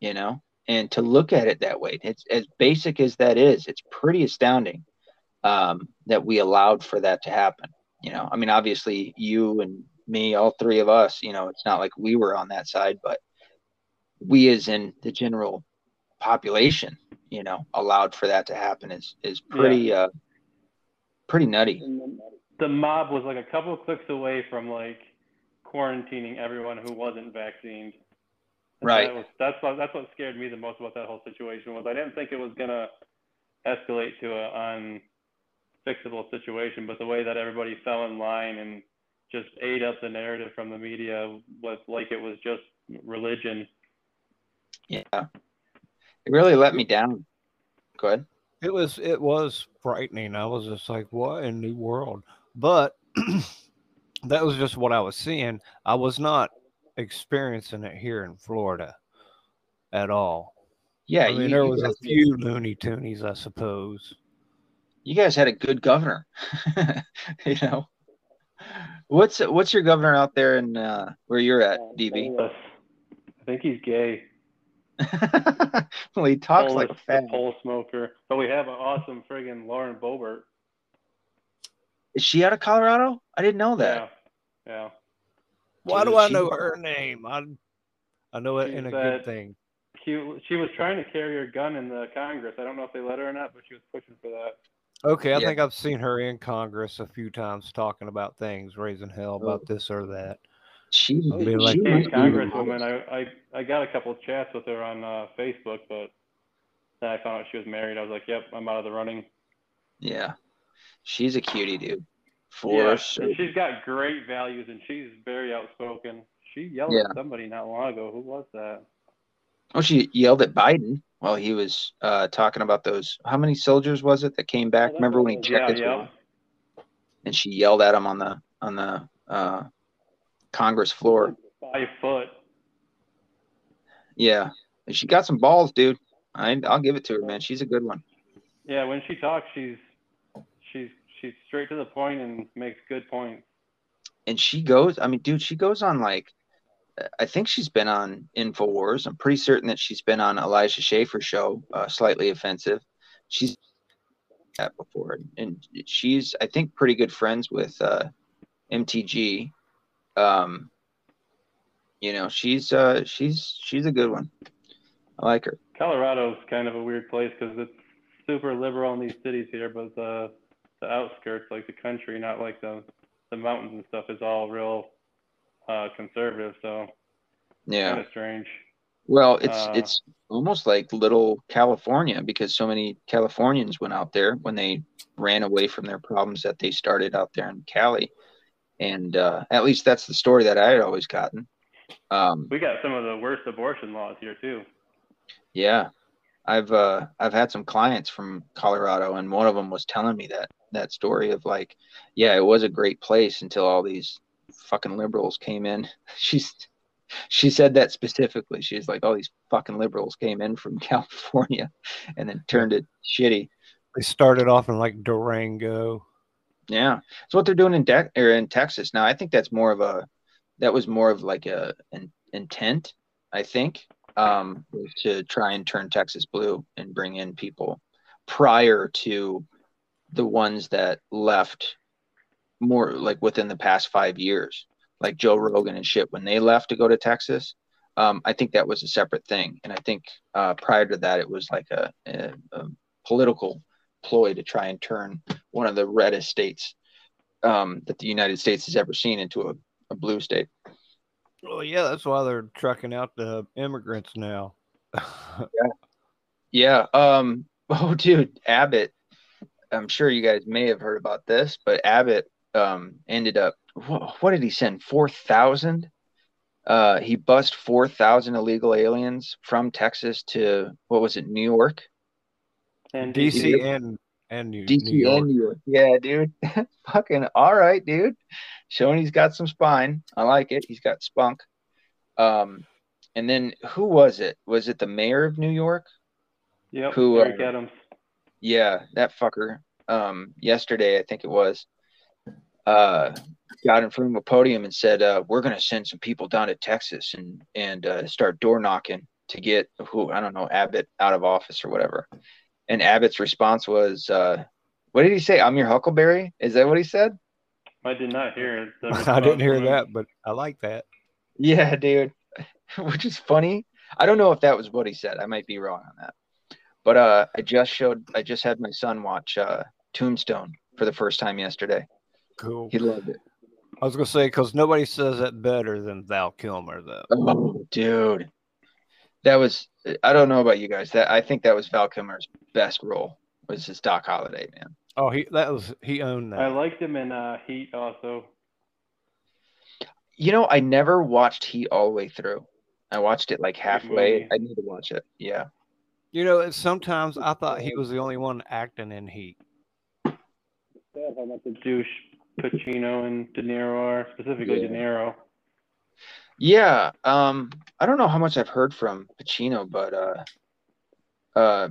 you know. And to look at it that way, it's as basic as that is. It's pretty astounding um, that we allowed for that to happen. You know, I mean, obviously, you and me, all three of us, you know, it's not like we were on that side, but we, as in the general population, you know, allowed for that to happen is is pretty uh, pretty nutty. The mob was like a couple of clicks away from like quarantining everyone who wasn't vaccinated. And Right. That was, that's what that's what scared me the most about that whole situation was I didn't think it was gonna escalate to a unfixable situation, but the way that everybody fell in line and just ate up the narrative from the media was like it was just religion. Yeah, it really let me down. Go ahead. It was it was frightening. I was just like, what in the world? But that was just what I was seeing. I was not experiencing it here in Florida at all. Yeah, I mean, you- there you was a guys- few loony toonies, I suppose. you guys had a good governor. you know, what's what's your governor out there and uh, where you're at, DB? I think he's gay. well, he talks Pole- like a a fat. pole smoker. But we have an awesome friggin' Lauren Boebert. Is she out of Colorado? I didn't know that. Yeah. Yeah. Why She- do I she- know her name? I I know it She's in a good thing. She, she was trying to carry her gun in the Congress. I don't know if they let her or not, but she was pushing for that. Okay, I Yeah. think I've seen her in Congress a few times talking about things, raising hell about this or that. She, Oh, like- She's a congresswoman. I, I, I got a couple of chats with her on uh, Facebook, but then I found out she was married. I was like, yep, I'm out of the running. Yeah, she's a cutie, dude. For yeah, sure. and she's got great values, and she's very outspoken. She yelled Yeah. at somebody not long ago. Who was that? Oh, she yelled at Biden while he was uh, talking about those. How many soldiers was it that came back? Remember when he yeah, checked his yeah. and she yelled at him on the on the uh, Congress floor. Five foot. Yeah, And she got some balls, dude. I I'll give it to her, man. She's a good one. Yeah, when she talks, she's she's she's straight to the point and makes good points. And she goes. I mean, dude, she goes on like. I think she's been on Infowars. I'm pretty certain that she's been on Elijah Schaffer show, uh, slightly offensive. She's that before, and she's I think pretty good friends with uh, MTG. Um, you know, she's uh, she's she's a good one. I like her. Colorado's kind of a weird place because it's super liberal in these cities here, but the the outskirts, like the country, not like the the mountains and stuff, is all real uh, conservative. So Yeah. kind of strange. Well, it's Uh, it's almost like little California because so many Californians went out there when they ran away from their problems that they started out there in Cali, and uh, at least that's the story that I had always gotten. Um, We got some of the worst abortion laws here too. yeah, I've uh, I've had some clients from Colorado, and one of them was telling me that that story of like, yeah, it was a great place until all these fucking liberals came in. She's she said that specifically. She's like, all these fucking liberals came in from California, and then turned it shitty. They started off in like Durango. Yeah, it's what they're doing in De- or in Texas now. I think that's more of a that was more of like a an intent. I think um, to try and turn Texas blue and bring in people prior to the ones that left more like within the past five years, like Joe Rogan and shit. When they left to go to Texas, um, I think that was a separate thing, and I think uh, prior to that, it was like a, a, a political ploy to try and turn one of the reddest states um, that the United States has ever seen into a, a blue state. Well, yeah, that's why they're trucking out the immigrants now. Yeah. Um. Oh, dude, Abbott. I'm sure you guys may have heard about this, but Abbott um ended up. What, what did he send? Four thousand. Uh, he bust four thousand illegal aliens from Texas to what was it, New York? And DC and and New, DC New York. and New York. Yeah, dude. Fucking all right, dude. Showing he's got some spine. I like it. He's got spunk. Um, and then who was it? Was it the mayor of New York? Yep, who, Eric uh, Adams. Yeah, that fucker. Um, yesterday I think it was. Uh, got in front of a podium and said, uh, "We're gonna send some people down to Texas and and uh, start door knocking to get who I don't know Abbott out of office or whatever." And Abbott's response was, uh, "What did he say? I'm your Huckleberry." Is that what he said? I did not hear the I didn't hear response from him. that, but I like that. Yeah, dude. Which is funny. I don't know if that was what he said. I might be wrong on that. But uh, I just showed. I just had my son watch uh, Tombstone for the first time yesterday. Cool. He loved it. I was gonna say because nobody says that better than Val Kilmer, though. Oh, dude, that was. I don't know about you guys. That I think that was Val Kilmer's best role. Was his Doc Holliday, man. Oh, he that was he owned that. I liked him in uh, Heat also. You know, I never watched Heat all the way through. I watched it like halfway. I need to watch it. Yeah. You know, sometimes I thought he was the only one acting in Heat. Sad how much a douche Pacino and De Niro are, specifically Yeah. De Niro. Yeah, um, I don't know how much I've heard from Pacino, but uh, uh,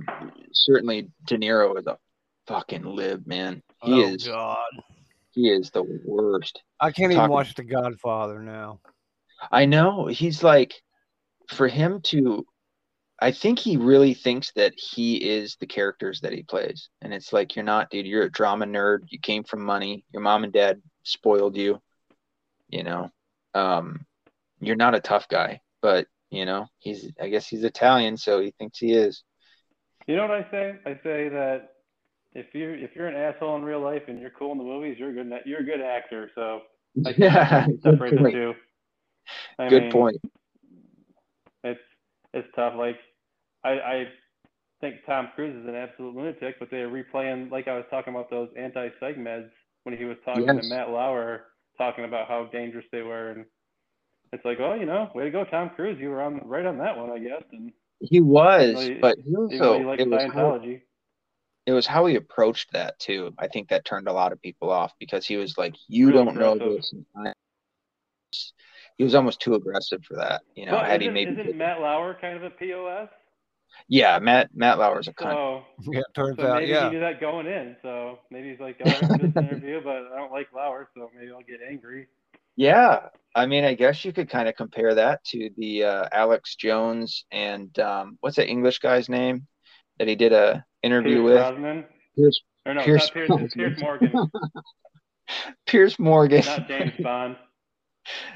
certainly De Niro is a fucking live, man. He oh is God, he is the worst. I can't even Talking- watch The Godfather now. I know. He's like for him to I think he really thinks that he is the characters that he plays. And it's like you're not, dude. You're a drama nerd. You came from money. Your mom and dad spoiled you. You know. Um you're not a tough guy, but you know, he's I guess he's Italian, so he thinks he is. You know what I say? I say that if you're if you're an asshole in real life and you're cool in the movies, you're a good you're a good actor. So I Yeah, you can good separate the two. I Good mean, point. It's it's tough. Like I I think Tom Cruise is an absolute lunatic, but they're replaying like I was talking about those anti-psych meds when he was talking Yes. to Matt Lauer, talking about how dangerous they were, and it's like, oh, you know, way to go, Tom Cruise. You were on right on that one, I guess. And He was, but he also it was how, it was how he approached that too. I think that turned a lot of people off because he was like, "You Real don't know this." He was almost too aggressive for that, you know. Well, had he maybe, isn't Matt Lauer kind of a POS? Yeah, Matt Matt Lauer's a cunt. So, Yeah, turns so out, maybe yeah. he knew that going in. So maybe he's like, all right, this interview, but I don't like Lauer, so maybe I'll get angry. Yeah, I mean, I guess you could kind of compare that to the uh, Alex Jones and um, what's that English guy's name that he did a interview Pierce with? Brosnan. Pierce Or no, Pierce not Pierce, Brosnan. Piers Morgan, Piers Morgan. not James Bond.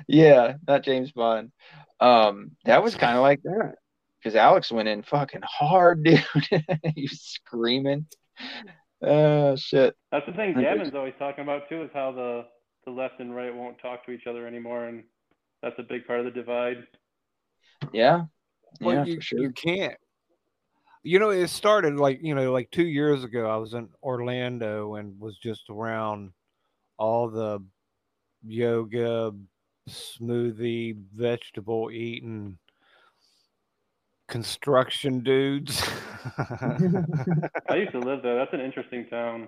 Yeah, not James Bond. Um, that was kind of like that because Alex went in fucking hard, dude. he was screaming. Oh shit. That's the thing I. Gavin's always talking about too, is how the the left and right won't talk to each other anymore, and that's a big part of the divide. Yeah. Well, Yeah, you, for sure. you can't. You know, it started like, you know, like two years ago, I was in Orlando and was just around all the yoga, smoothie, vegetable eating, construction dudes. I used to live there. That's an interesting town.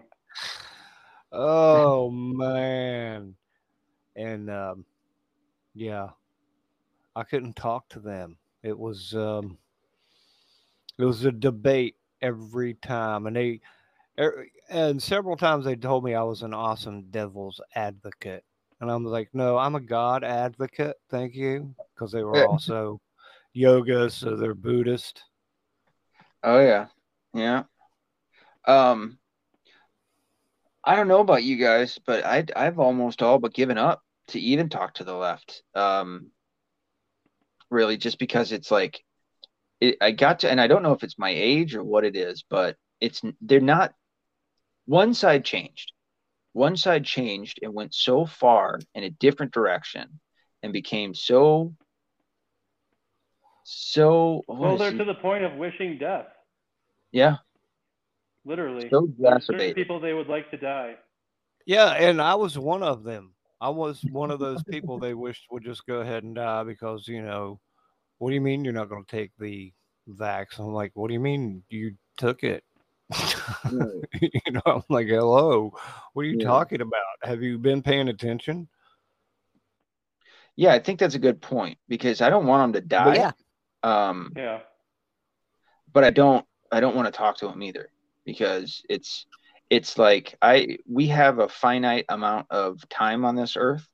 oh, man. And, um, yeah, I couldn't talk to them. It was, um, it was a debate every time, and they, er, and several times they told me I was an awesome devil's advocate, and I'm like, no, I'm a God advocate, thank you, because they were also yoga, so they're Buddhist. Oh yeah. Yeah. Um I don't know about you guys, but I I've almost all but given up to even talk to the left. Um really just because it's like it, I got to and I don't know if it's my age or what it is, but it's they're not one side changed. One side changed and went so far in a different direction and became so so oh, Well, they're he- to the point of wishing death, yeah, literally. so certain people they would like to die. Yeah, and I was one of them. I was one of those people they wished would just go ahead and die because, you know, what do you mean you're not going to take the vax? I'm like, what do you mean you took it? you know, I'm like, hello, what are you Yeah. talking about? Have you been paying attention? Yeah, I think that's a good point because I don't want them to die. But yeah, Um, Yeah. but I don't I don't want to talk to him either because it's it's like I we have a finite amount of time on this earth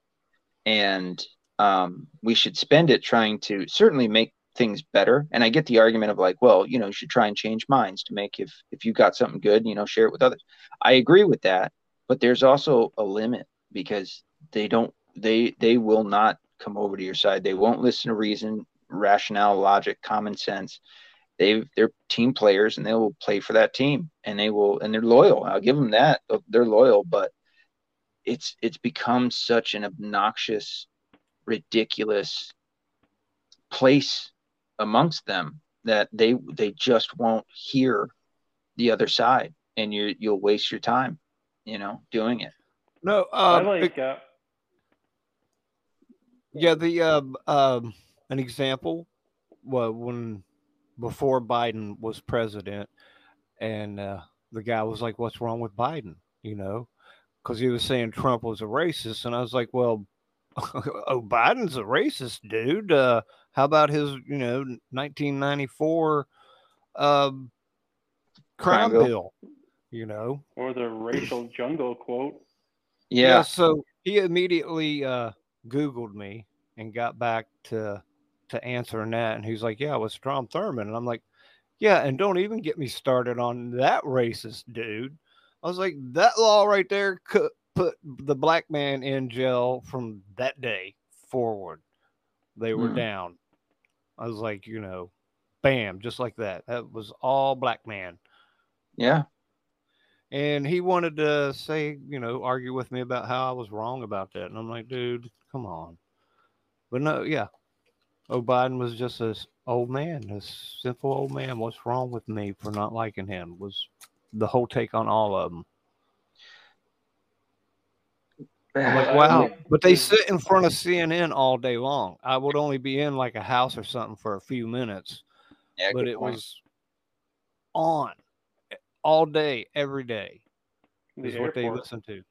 and um, we should spend it trying to certainly make things better. And I get the argument of like well you know you should try and change minds to make if if you got something good you know share it with others. I agree with that but there's also a limit because they don't they they will not come over to your side. They won't listen to reason rationale logic common sense. They they're team players and they will play for that team and they will and they're loyal. I'll give them that. They're loyal but it's it's become such an obnoxious ridiculous place amongst them that they they just won't hear the other side and you you'll waste your time you know doing it. No, I uh, like. Uh, yeah, the um, um, an example, well, when before Biden was president, and uh, the guy was like, "What's wrong with Biden?" You know, because he was saying Trump was a racist, and I was like, "Well, oh, Biden's a racist, dude. Uh, how about his, you know, 1994 um, crime Crime bill. bill? you know. Or the racial jungle quote. Yeah. So he immediately uh, Googled me and got back to to answering that, and he's like, "Yeah, it was Strom Thurmond," and I'm like, "Yeah," and don't even get me started on that racist dude. I was like, that law right there could put the black man in jail from that day forward. They were Hmm. down. I was like, you know, bam, just like that. That was all black man. Yeah. And he wanted to say, you know, argue with me about how I was wrong about that. And I'm like, dude, come on. But no, yeah. Oh, Biden was just this old man, this simple old man. What's wrong with me for not liking him? Was the whole take on all of them. I'm like, Uh, wow. But they sit in front of CNN all day long. I would only be in like a house or something for a few minutes, yeah, but it point. was on all day, every day The is what they listen to.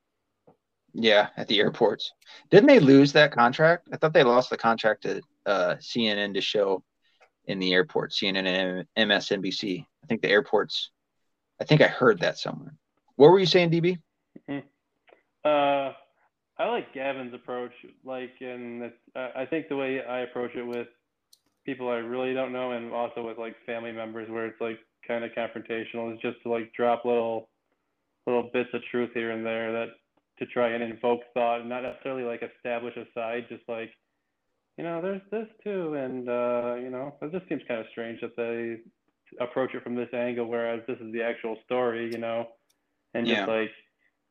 Yeah, at the airports. Didn't they lose that contract? I thought they lost the contract to uh, CNN to show in the airport, CNN and MSNBC. I think the airports. I think I heard that somewhere. What were you saying, DB? Uh, I like Gavin's approach. Like, and I I think the way I approach it with people I really don't know, and also with like family members, where it's like kind of confrontational, is just to like drop little little bits of truth here and there that to try and invoke thought, and not necessarily like establish a side, just like you know, there's this too, and uh, you know, it just seems kind of strange that they approach it from this angle, whereas this is the actual story, you know, and just Yeah. like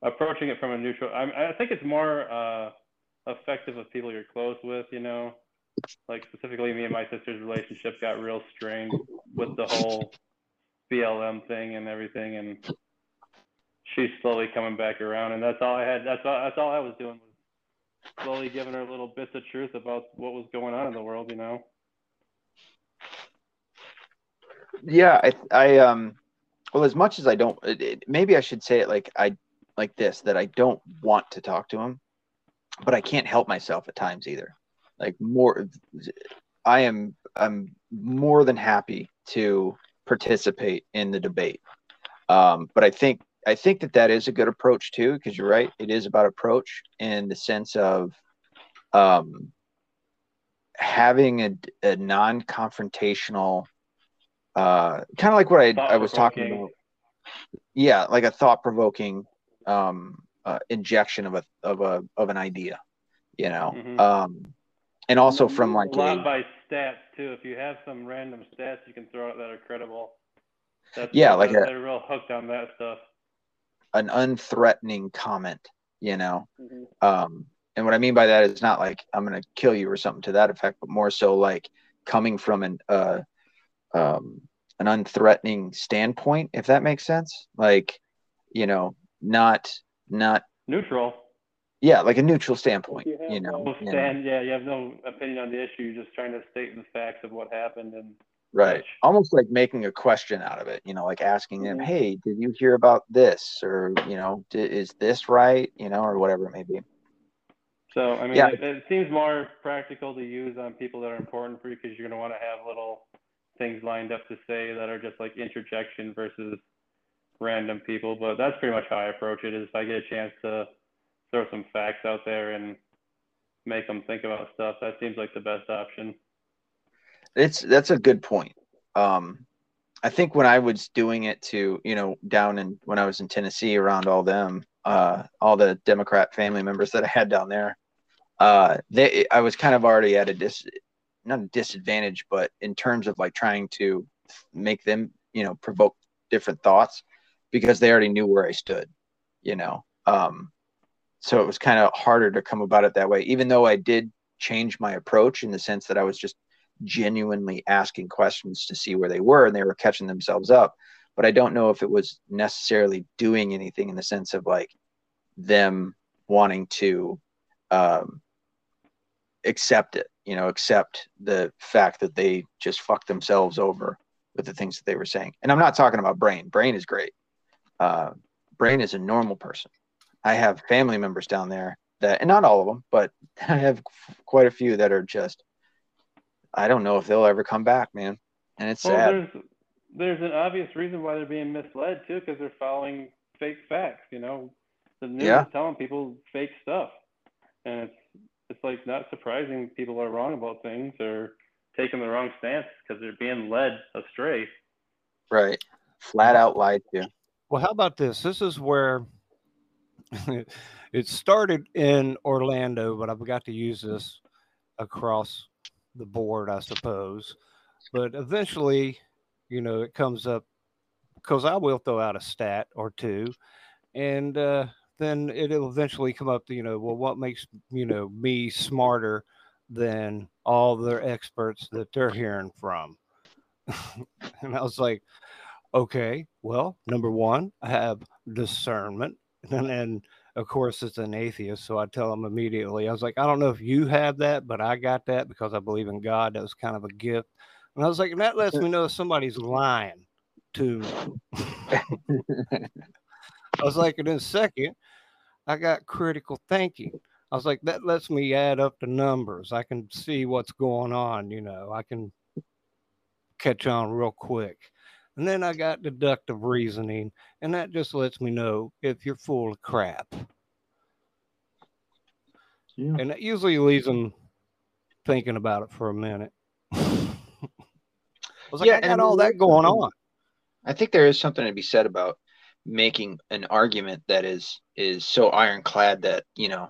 approaching it from a neutral. I, I think it's more uh, effective with people you're close with, you know. Like specifically, me and my sister's relationship got real strained with the whole BLM thing and everything, and she's slowly coming back around. And that's all I had. That's all. That's all I was doing was slowly giving her little bits of truth about what was going on in the world, you know. Yeah, I, I, um, well, as much as I don't, it, it- maybe I should say it like I, like this, that I don't want to talk to him, but I can't help myself at times either. Like more, I am, I'm more than happy to participate in the debate. Um, but I think, I think that that is a good approach too, because you're right. It is about approach in the sense of, um, having a, a non-confrontational uh kind of like what I, I was talking about yeah like a thought-provoking um uh, injection of a of a of an idea you know Mhm. um and also from like a lot a, by stats too. If you have some random stats you can throw out that are credible. That's Yeah, like a- they're real hooked on that stuff. An unthreatening comment you know um and what i mean by that is not like i'm gonna kill you or something to that effect but more so like coming from an uh um an unthreatening standpoint if that makes sense like you know not not Neutral. yeah like a neutral standpoint You you know, no you know, stand. Yeah, you have no opinion on the issue. You're just trying to state the facts of what happened and right almost like making a question out of it you know like asking them Mhm. hey did you hear about this or you know is this right you know or whatever it may be So I mean, Yeah. it, it seems more practical to use on people that are important for you because you're going to want to have little things lined up to say that are just like interjection versus random people. But that's pretty much how I approach it. Is if I get a chance to throw some facts out there and make them think about stuff, that seems like the best option. It's that's a good point. Um i think when i was doing it to you know down in when i was in tennessee around all them uh all the democrat family members that i had down there uh they i was kind of already at a dis not a disadvantage but in terms of like trying to make them you know provoke different thoughts because they already knew where i stood you know? Um so it was kind of harder to come about it that way even though i did change my approach in the sense that i was just genuinely asking questions to see where they were and they were catching themselves up. But i don't know if it was necessarily doing anything in the sense of like them wanting to um, accept it you know accept the fact that they just fucked themselves over with the things that they were saying. And i'm not talking about Brian. Brian is great. Uh, Brian is a normal person. I have family members down there that and not all of them but i have quite a few that are just I don't know if they'll ever come back, man. And it's Well, sad. there's there's an obvious reason why they're being misled too, because they're following fake facts. You know, the news Yeah. is telling people fake stuff, and it's it's like not surprising people are wrong about things or taking the wrong stance because they're being led astray. Right. Flat out lied to. Well, how about this? This is where it started in Orlando, but I've got to use this across the board, I suppose. But eventually, you know, it comes up because I will throw out a stat or two, and uh, then it'll eventually come up to, you know, well, what makes, you know, me smarter than all the experts that they're hearing from? and I was like, okay, well, number one, I have discernment. And then, of course, it's an atheist. So I tell him immediately, I was like, I don't know if you have that, but I got that because I believe in God. That was kind of a gift. And I was like, and that lets me know somebody's lying to me. I was like, and then second, I got critical thinking. I was like, that lets me add up the numbers. I can see what's going on. You know, I can catch on real quick. And then I got deductive reasoning, and that just lets me know if you're full of crap. Yeah. And it usually leaves them thinking about it for a minute. I was like, Yeah, I got and all that going on. I think there is something to be said about making an argument that is is so ironclad that you know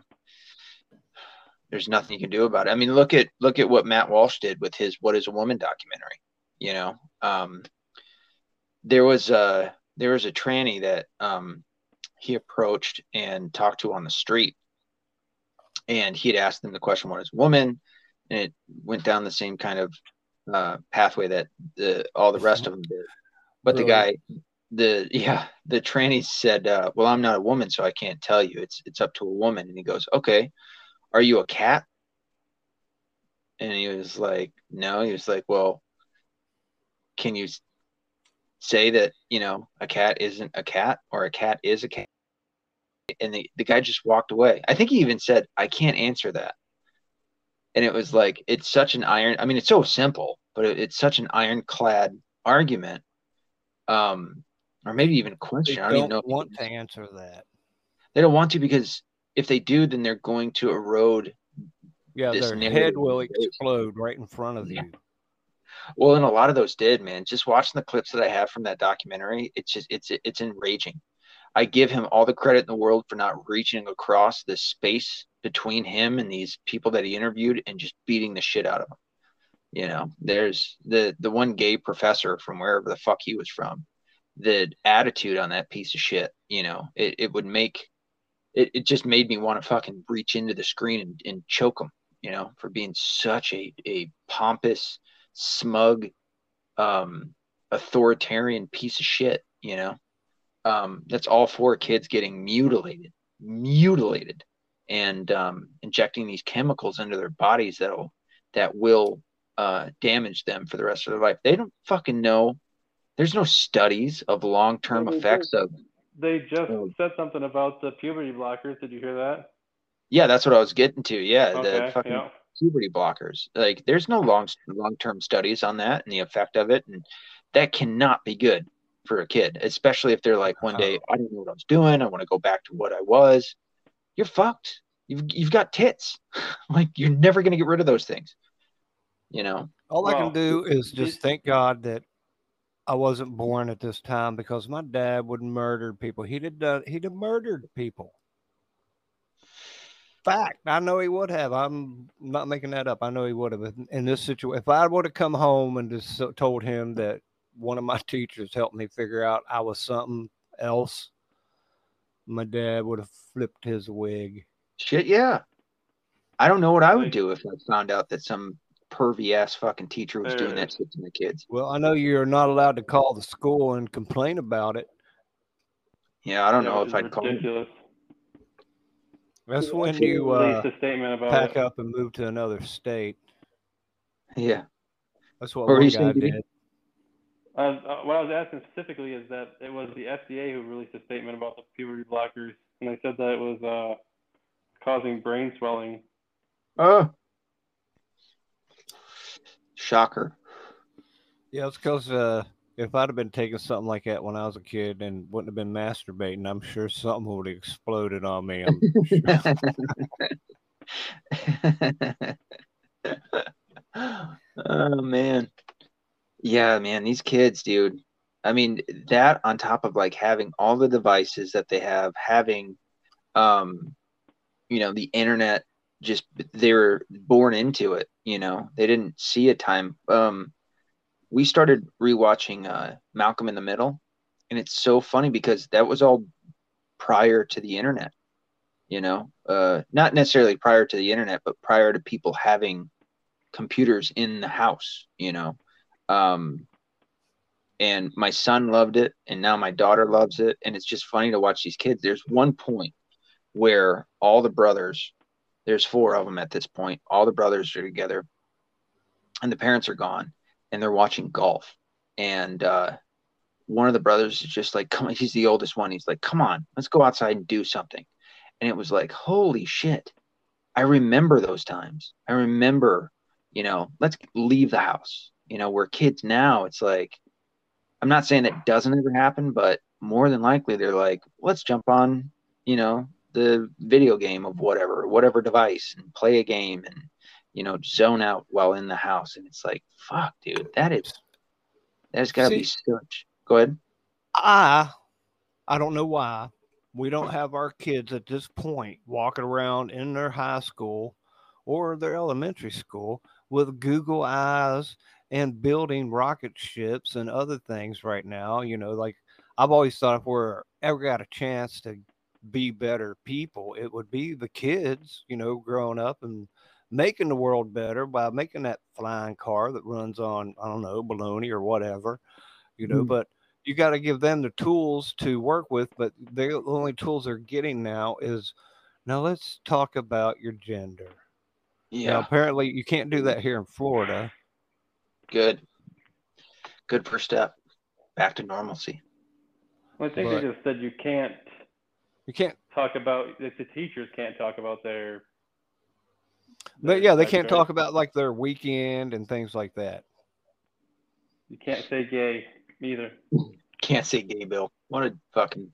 there's nothing you can do about it. I mean, look at look at what Matt Walsh did with his "What Is a Woman" documentary. You know, um, there was a there was a tranny that um, he approached and talked to on the street, and he had asked them the question, "What is woman?" and it went down the same kind of uh, pathway that the all the rest of them did. But the guy, the yeah, the tranny said, uh, "Well, I'm not a woman, so I can't tell you. It's it's up to a woman." And he goes, "Okay, are you a cat?" And he was like, "No." He was like, "Well, can you say that you know a cat isn't a cat or a cat is a cat?" And the the guy just walked away. I think he even said, "I can't answer that." And it was like it's such an iron. I mean, it's so simple, but it, it's such an ironclad argument um, or maybe even They question. I don't know. don't if you want to answer that. They don't want to because if they do, then they're going to erode. Yeah, This their head will explode right in front of Yeah. you. Well, and a lot of those did, man. Just watching the clips that I have from that documentary, it's just it's it's enraging. I give him all the credit in the world for not reaching across the space between him and these people that he interviewed and just beating the shit out of them. You know, there's the the one gay professor from wherever the fuck he was from. The attitude on that piece of shit, you know, it, it would make it, it just made me want to fucking reach into the screen and, and choke him, you know, for being such a, a pompous, smug, um, authoritarian piece of shit, you know. Um, that's all for kids getting mutilated, mutilated, and um, injecting these chemicals into their bodies that'll that will uh, damage them for the rest of their life. They don't fucking know. There's no studies of long-term Yeah, they effects of. They just Oh. said something about the puberty blockers. Did you hear that? Yeah, that's what I was getting to. Yeah, the fucking yeah. Puberty blockers. Like, there's no long long-term studies on that and the effect of it, and that cannot be good for a kid, especially if they're like, one day, uh-huh. I don't know what I was doing. I want to go back to what I was. You're fucked. You've you've got tits. like, you're never gonna get rid of those things. You know. All I can do is it- just thank God that I wasn't born at this time because my dad would murder people. He'd have done, he'd have murdered people. Fact, I know he would have. I'm not making that up. I know he would have. In- In this situation, if I would have come home and just told him that one of my teachers helped me figure out I was something else, my dad would have flipped his wig. Shit, yeah. I don't know what I would do if I found out that some pervy ass fucking teacher was doing that shit to my kids. Well, I know you're not allowed to call the school and complain about it. Yeah, I don't Yeah, know if I'd call ridiculous. That's when you released uh, a statement about pack it. up and move to another state. Yeah. That's what What were one guy saying, Diddy? did. Uh, uh, what I was asking specifically is that it was the FDA who released a statement about the puberty blockers, and they said that it was uh, causing brain swelling. Oh. Shocker. Yeah, it's because uh, if I'd have been taking something like that when I was a kid and wouldn't have been masturbating, I'm sure something would have exploded on me. Sure. oh man. Yeah, man, these kids, dude. I mean, that on top of like having all the devices that they have, having um you know, the internet just they were born into it, you know. They didn't see a time um we started rewatching uh Malcolm in the Middle and it's so funny because that was all prior to the internet you know? Uh, not necessarily prior to the internet but prior to people having computers in the house you know? Um, and my son loved it and now my daughter loves it and it's just funny to watch these kids. There's one point where all the brothers there's four of them at this point all the brothers are together and the parents are gone and they're watching golf. And uh, one of the brothers is just like come on he's the oldest one. He's like come on let's go outside and do something. And it was like holy shit. I remember those times. I remember you know let's leave the house. You know where kids now it's like i'm not saying that doesn't ever happen but more than likely they're like let's jump on you know the video game of whatever whatever device and play a game and you know zone out while in the house and it's like fuck dude that is that's got to be such go ahead I I don't know why we don't have our kids at this point walking around in their high school or their elementary school with Google eyes and building rocket ships and other things right now. You know, like I've always thought if we're ever got a chance to be better people, it would be the kids, you know, growing up and making the world better by making that flying car that runs on, I don't know, baloney or whatever, you know, mm. but you got to give them the tools to work with, but the only tools they're getting now is now let's talk about your gender. Yeah. Now, apparently, you can't do that here in Florida. Good. Good first step back to normalcy. Well, I think but, they just said you can't. You can't talk about the teachers can't talk about their. But yeah, they can't talk about like their weekend and things like that. You can't say gay either. Can't say gay, Bill. What a fucking.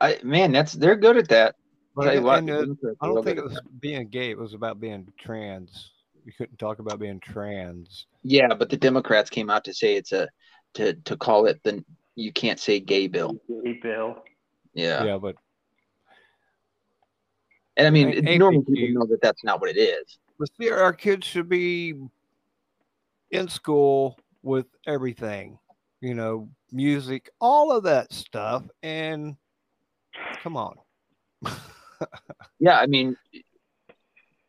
I man, that's they're good at that. But, what, uh, I don't think it was being gay. It was about being trans. You couldn't talk about being trans. Yeah, but the Democrats came out to say it's a to to call it the you can't say gay bill. Gay bill. Yeah. Yeah, but. And I mean, I, normal people know that that's not what it is. But see, our kids should be in school with everything you know, music, all of that stuff. And come on. yeah, I mean,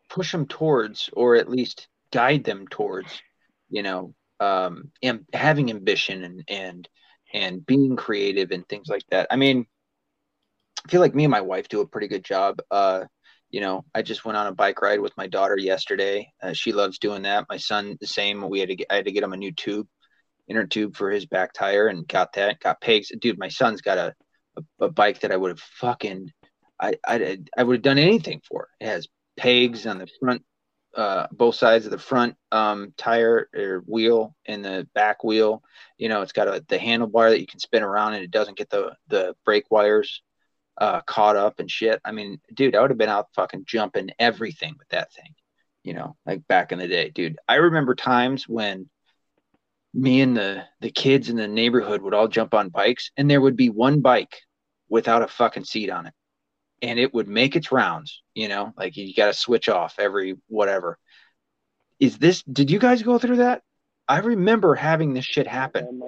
push them towards, or at least guide them towards, you know, um, and having ambition and and and being creative and things like that. I mean, I feel like me and my wife do a pretty good job. Uh, you know, I just went on a bike ride with my daughter yesterday. Uh, she loves doing that. My son, the same. We had to get, I had to get him a new tube inner tube for his back tire and got that. Got pegs. Dude, my son's got a a, a bike that I would have fucking I I I would have done anything for. It has pegs on the front, uh, both sides of the front um, tire or wheel and the back wheel. You know, it's got a the handlebar that you can spin around and it doesn't get the the brake wires uh, caught up and shit. I mean, dude, I would have been out fucking jumping everything with that thing. You know, like back in the day, dude. I remember times when me and the the kids in the neighborhood would all jump on bikes and there would be one bike without a fucking seat on it and it would make its rounds you know like you got to switch off every whatever is this did you guys go through that i remember having this shit happen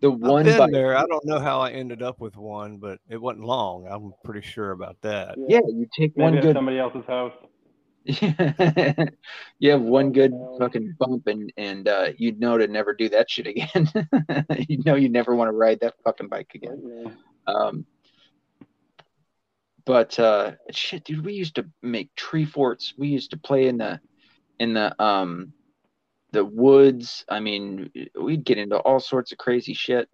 the one I've been there i don't know how i ended up with one but it wasn't long i'm pretty sure about that yeah, you take Maybe one good somebody else's house you have one good fucking bump and and uh, you'd know to never do that shit again. you know you never want to ride that fucking bike again. Um, but uh, shit, dude, we used to make tree forts. We used to play in the in the um the woods. I mean, we'd get into all sorts of crazy shit.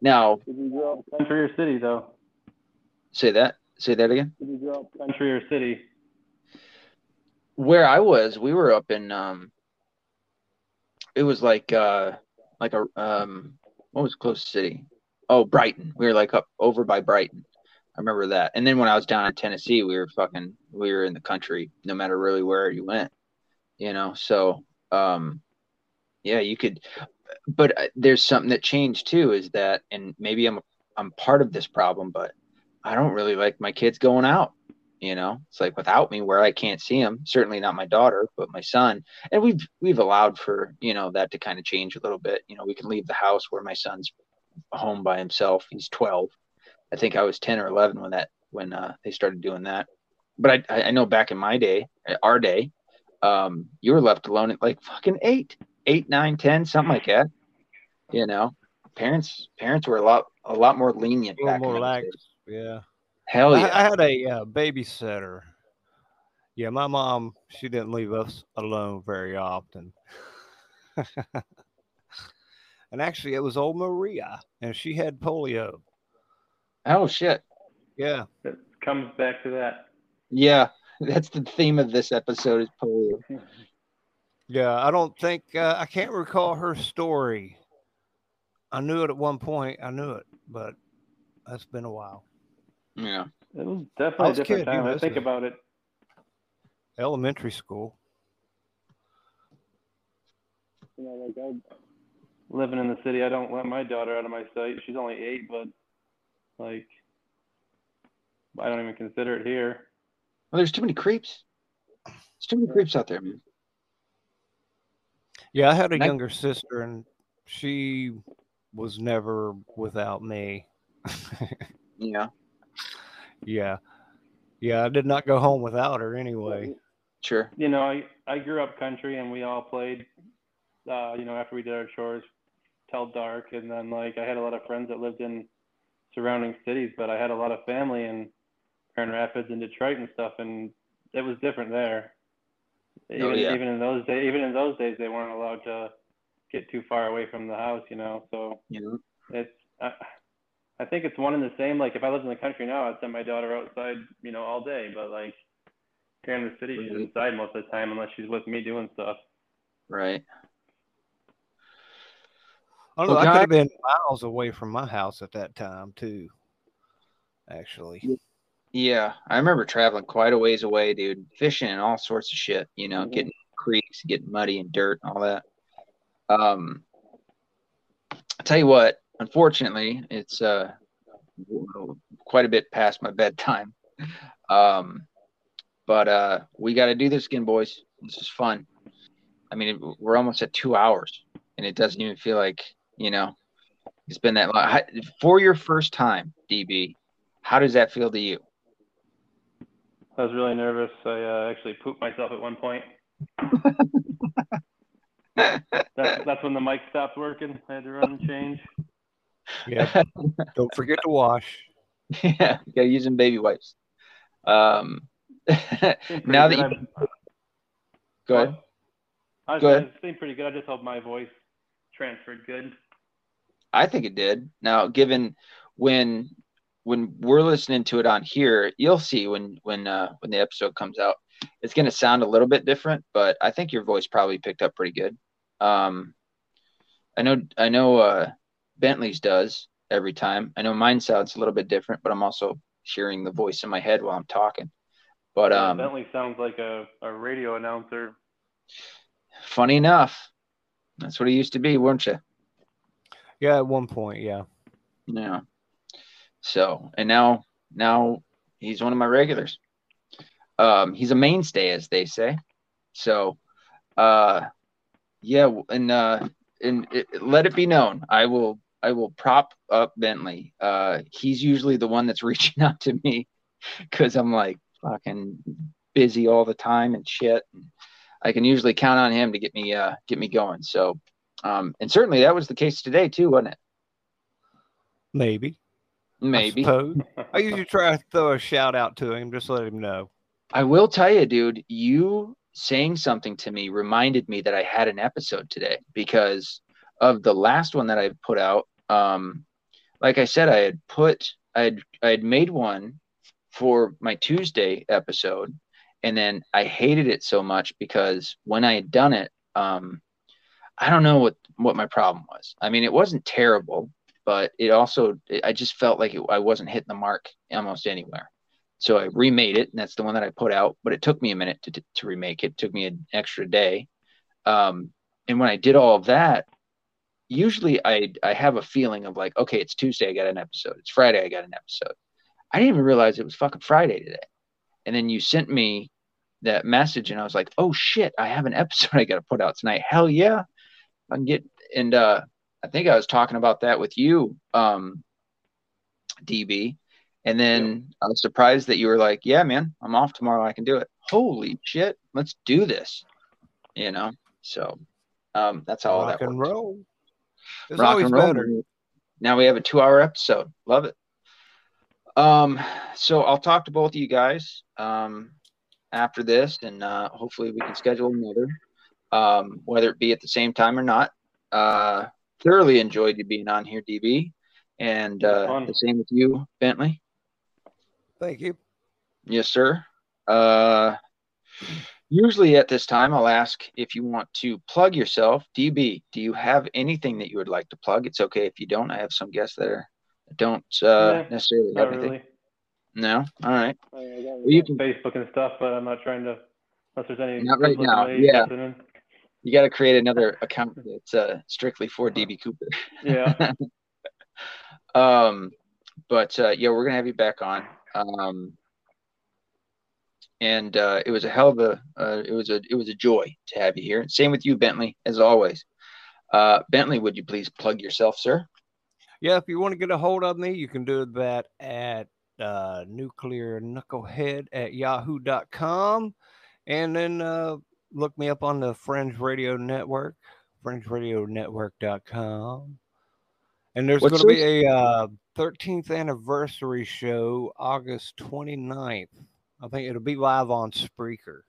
Now, did you grow up country or city though? Say that. Say that again. Did you grow up country or city? where I was, we were up in um it was like uh like a um, what was the closest city? Oh, Brighton. We were like up over by Brighton. I remember that. And then when I was down in Tennessee, we were fucking we were in the country no matter really where you went. You know, so um yeah, you could but uh, there's something that changed too is that and maybe I'm I'm part of this problem, but I don't really like my kids going out. You know, it's like without me where I can't see them. Certainly not my daughter, but my son. And we've we've allowed for you know that to kind of change a little bit. You know, we can leave the house where my son's home by himself. He's 12. I think I was 10 or 11 when that when uh, they started doing that. But I I know back in my day, our day, um, you were left alone at like fucking eight, eight, nine, ten, something like that. You know, parents parents were a lot a lot more lenient A back more lax. Yeah. Hell I, yeah. I had a uh, babysitter. Yeah, my mom, she didn't leave us alone very often. and actually, it was old Maria, and she had polio. oh shit. Yeah. It comes back to that. Yeah, that's the theme of this episode is polio. Yeah. I don't think, uh, I can't recall her story. I knew it at one point. I knew it, but that's been a while. Yeah. It was definitely was a a different kid, you time. know, I think so- about it. Elementary school. You know, like I living in the city, I don't let my daughter out of my sight. She's only eight, but like I don't even consider it here. Well, there's too many creeps. There's too many creeps out there, man. Yeah, I had a And I- younger sister, and she was never without me. Yeah. yeah. Yeah, I did not go home without her anyway. Sure. You know, I I grew up country, and we all played. Uh, you know, after we did our chores till dark, and then like I had a lot of friends that lived in surrounding cities, but I had a lot of family in Grand Rapids and Detroit and stuff, and it was different there. Even, Oh, yeah. even in those days, even in those days, they weren't allowed to get too far away from the house. You know, so Yeah. it's I, I think it's one and the same. Like if I lived in the country now, I'd send my daughter outside, you know, all day. But like here in the city, she's Mhm. inside most of the time unless she's with me doing stuff. Right. I don't know, Well, I could have been miles away from my house at that time too. Actually. Yeah. I remember traveling quite a ways away, dude, fishing and all sorts of shit, you know, Mhm. getting creeks, getting muddy and dirt and all that. Um, I'll tell you what, unfortunately, it's uh quite a bit past my bedtime. Um, but uh, we got to do this again, boys. This is fun. I mean, we're almost at two hours, and it doesn't even feel like you know it's been that long. For your first time, DB, how does that feel to you? I was really nervous. I uh, actually pooped myself at one point. That's that's when the mic stopped working. I had to run and change. Yeah. don't forget to wash. yeah, you gotta use them baby wipes. Um, now that you I- go ahead. I was Go ahead. It seemed pretty good. I just hope my voice transferred good. I think it did. Now, given when when we're listening to it on here, you'll see when when uh, when the episode comes out, it's going to sound a little bit different. But I think your voice probably picked up pretty good. Um, I know I know uh, Bentley's does every time. I know mine sounds a little bit different, but I'm also hearing the voice in my head while I'm talking. But Yeah, um, Bentley sounds like a, a radio announcer. funny enough, that's what he used to be, weren't you? Yeah, at one point, yeah. Yeah. So, and now, now he's one of my regulars. Um, he's a mainstay, as they say. So, uh, yeah, and uh, and it, let it be known, I will, I will prop up Bentley. Uh, he's usually the one that's reaching out to me because I'm like fucking busy all the time and shit. And I can usually count on him to get me, uh, get me going. So, um, and certainly that was the case today too, wasn't it? Maybe. I Maybe. suppose. I usually try to throw a shout out to him, just let him know. I will tell you, dude, you saying something to me reminded me that I had an episode today because of the last one that I put out. Um, like I said, I had put, I had, I had made one for my Tuesday episode, and then I hated it so much because when I had done it, um, I don't know what what my problem was. I mean, it wasn't terrible, but it also I just felt like it, I wasn't hitting the mark almost anywhere. So I remade it, and that's the one that I put out. But it took me a minute to to remake it. it took me an extra day. Um, and when I did all of that, usually I I have a feeling of like, okay, it's Tuesday, I got an episode. It's Friday, I got an episode. I didn't even realize it was fucking Friday today. And then you sent me that message, and I was like, oh shit, I have an episode I got to put out tonight. Hell yeah, I can get. And uh, I think I was talking about that with you, um, DB. And then yeah. I was surprised that you were like, yeah, man, I'm off tomorrow. I can do it. Holy shit, let's do this. You know, so um, that's all Rock that and roll. It's Rock and roll. Better. Now we have a two hour episode. Love it. Um, so I'll talk to both of you guys um, after this, and uh, hopefully we can schedule another, um, whether it be at the same time or not. Uh, thoroughly enjoyed you being on here, DB, and uh, the same with you, Bentley. Thank you. Yes, sir. Uh, usually at this time, I'll ask if you want to plug yourself. DB, do you have anything that you would like to plug? It's okay if you don't. I have some guests that are don't uh, necessarily have anything. Really. No, all right. I mean, well, you can Facebook and stuff, but I'm not trying to unless there's any. Not right now. Yeah. You got to create another account that's uh, strictly for DB Cooper. Yeah. um, but uh, yeah, we're gonna have you back on. Um, and uh, it was a hell of a uh, it was a it was a joy to have you here. Same with you, Bentley, as always. Uh, Bentley, would you please plug yourself, sir? Yeah, if you want to get a hold of me, you can do that at uh, nuclear knucklehead at yahoo.com. And then uh, look me up on the Fringe Radio Network, fringeradionetwork.com. And there's going to be a uh, 13th anniversary show August 29th. I think it'll be live on Spreaker.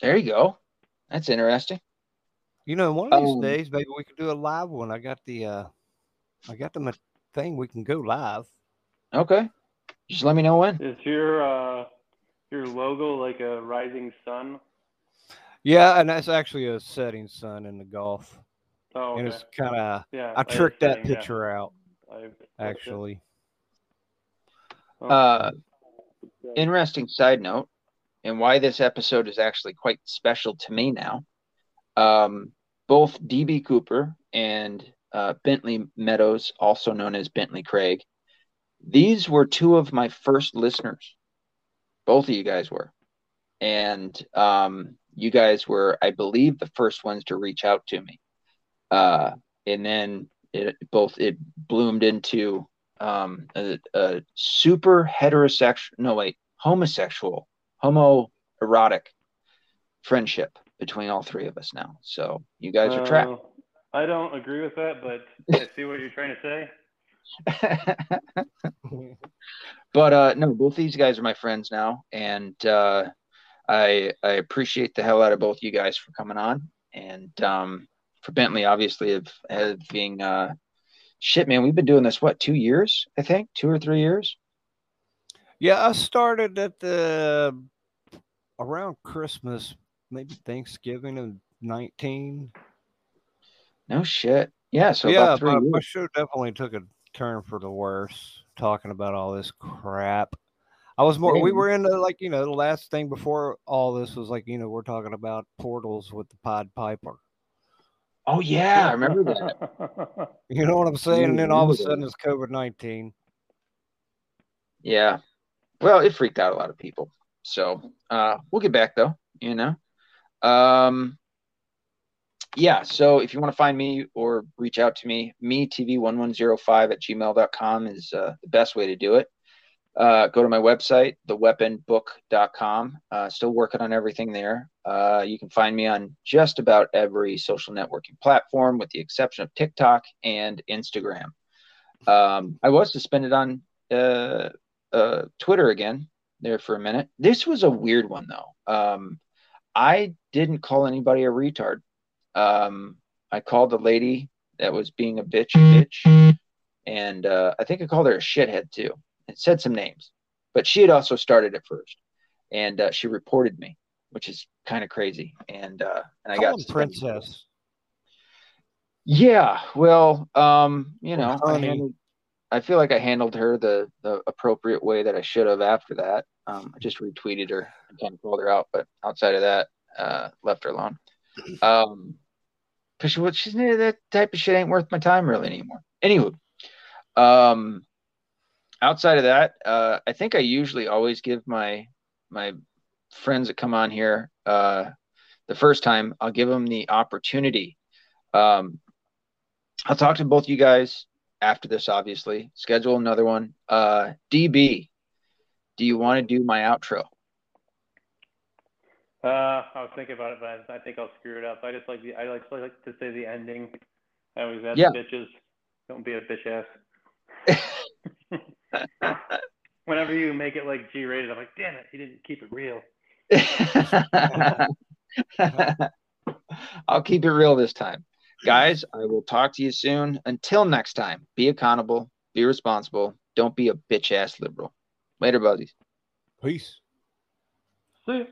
There you go. That's interesting. You know, one of these um, days, maybe we could do a live one. I got the uh, I got them a thing we can go live. Okay. Just let me know when. Is your uh your logo like a rising sun? Yeah, and that's actually a setting sun in the Gulf. Oh, okay. And it's kind of yeah. I tricked that picture yeah. out. actually. Uh, interesting side note, and why this episode is actually quite special to me now. Um, both DB Cooper and uh, Bentley Meadows, also known as Bentley Craig. These were two of my first listeners. Both of you guys were. And um, you guys were, I believe, the first ones to reach out to me. Uh, and then it both it bloomed into um, a, a super heterosexual, no, wait, homosexual, homoerotic friendship between all three of us now. So you guys are trapped. Uh, I don't agree with that, but I see what you're trying to say. but uh, no, both these guys are my friends now, and uh, I I appreciate the hell out of both you guys for coming on, and um, for Bentley, obviously, of, of being uh, shit, man. We've been doing this what two years? I think two or three years. Yeah, I started at the around Christmas, maybe Thanksgiving of nineteen. No shit. Yeah. So yeah, my, my show definitely took a turn for the worse. Talking about all this crap. I was more. We were into like you know the last thing before all this was like you know we're talking about portals with the Pod Piper. Oh yeah, I remember that. you know what I'm saying? And then all of a sudden it's COVID nineteen. Yeah. Well, it freaked out a lot of people. So uh, we'll get back though. You know. Um, yeah, so if you want to find me or reach out to me, me TV1105 at gmail.com is uh, the best way to do it. Uh, go to my website, theweaponbook.com. Uh, still working on everything there. Uh, you can find me on just about every social networking platform, with the exception of TikTok and Instagram. Um, I was suspended on uh, uh, Twitter again there for a minute. This was a weird one, though. Um, I didn't call anybody a retard. Um, I called the lady that was being a bitch, bitch, and uh, I think I called her a shithead too. It said some names, but she had also started it first, and uh, she reported me, which is kind of crazy. And uh, and I Call got princess. Yeah, well, um, you know, I handled, I feel like I handled her the the appropriate way that I should have after that. Um, I just retweeted her and kind of called her out, but outside of that, uh, left her alone. Um, because she was she's that type of shit ain't worth my time really anymore. Anywho, um, outside of that, uh, I think I usually always give my my friends that come on here uh the first time I'll give them the opportunity. Um, I'll talk to both you guys after this, obviously. Schedule another one. Uh, DB, do you want to do my outro? Uh, I was thinking about it, but I think I'll screw it up. I just like the I like I like to say the ending. I always ask Yeah. bitches, don't be a bitch ass. Whenever you make it like G rated, I'm like, damn it, he didn't keep it real. I'll keep it real this time. Guys, I will talk to you soon. Until next time, be accountable, be responsible, don't be a bitch ass liberal. Later, buddies. Peace. See ya.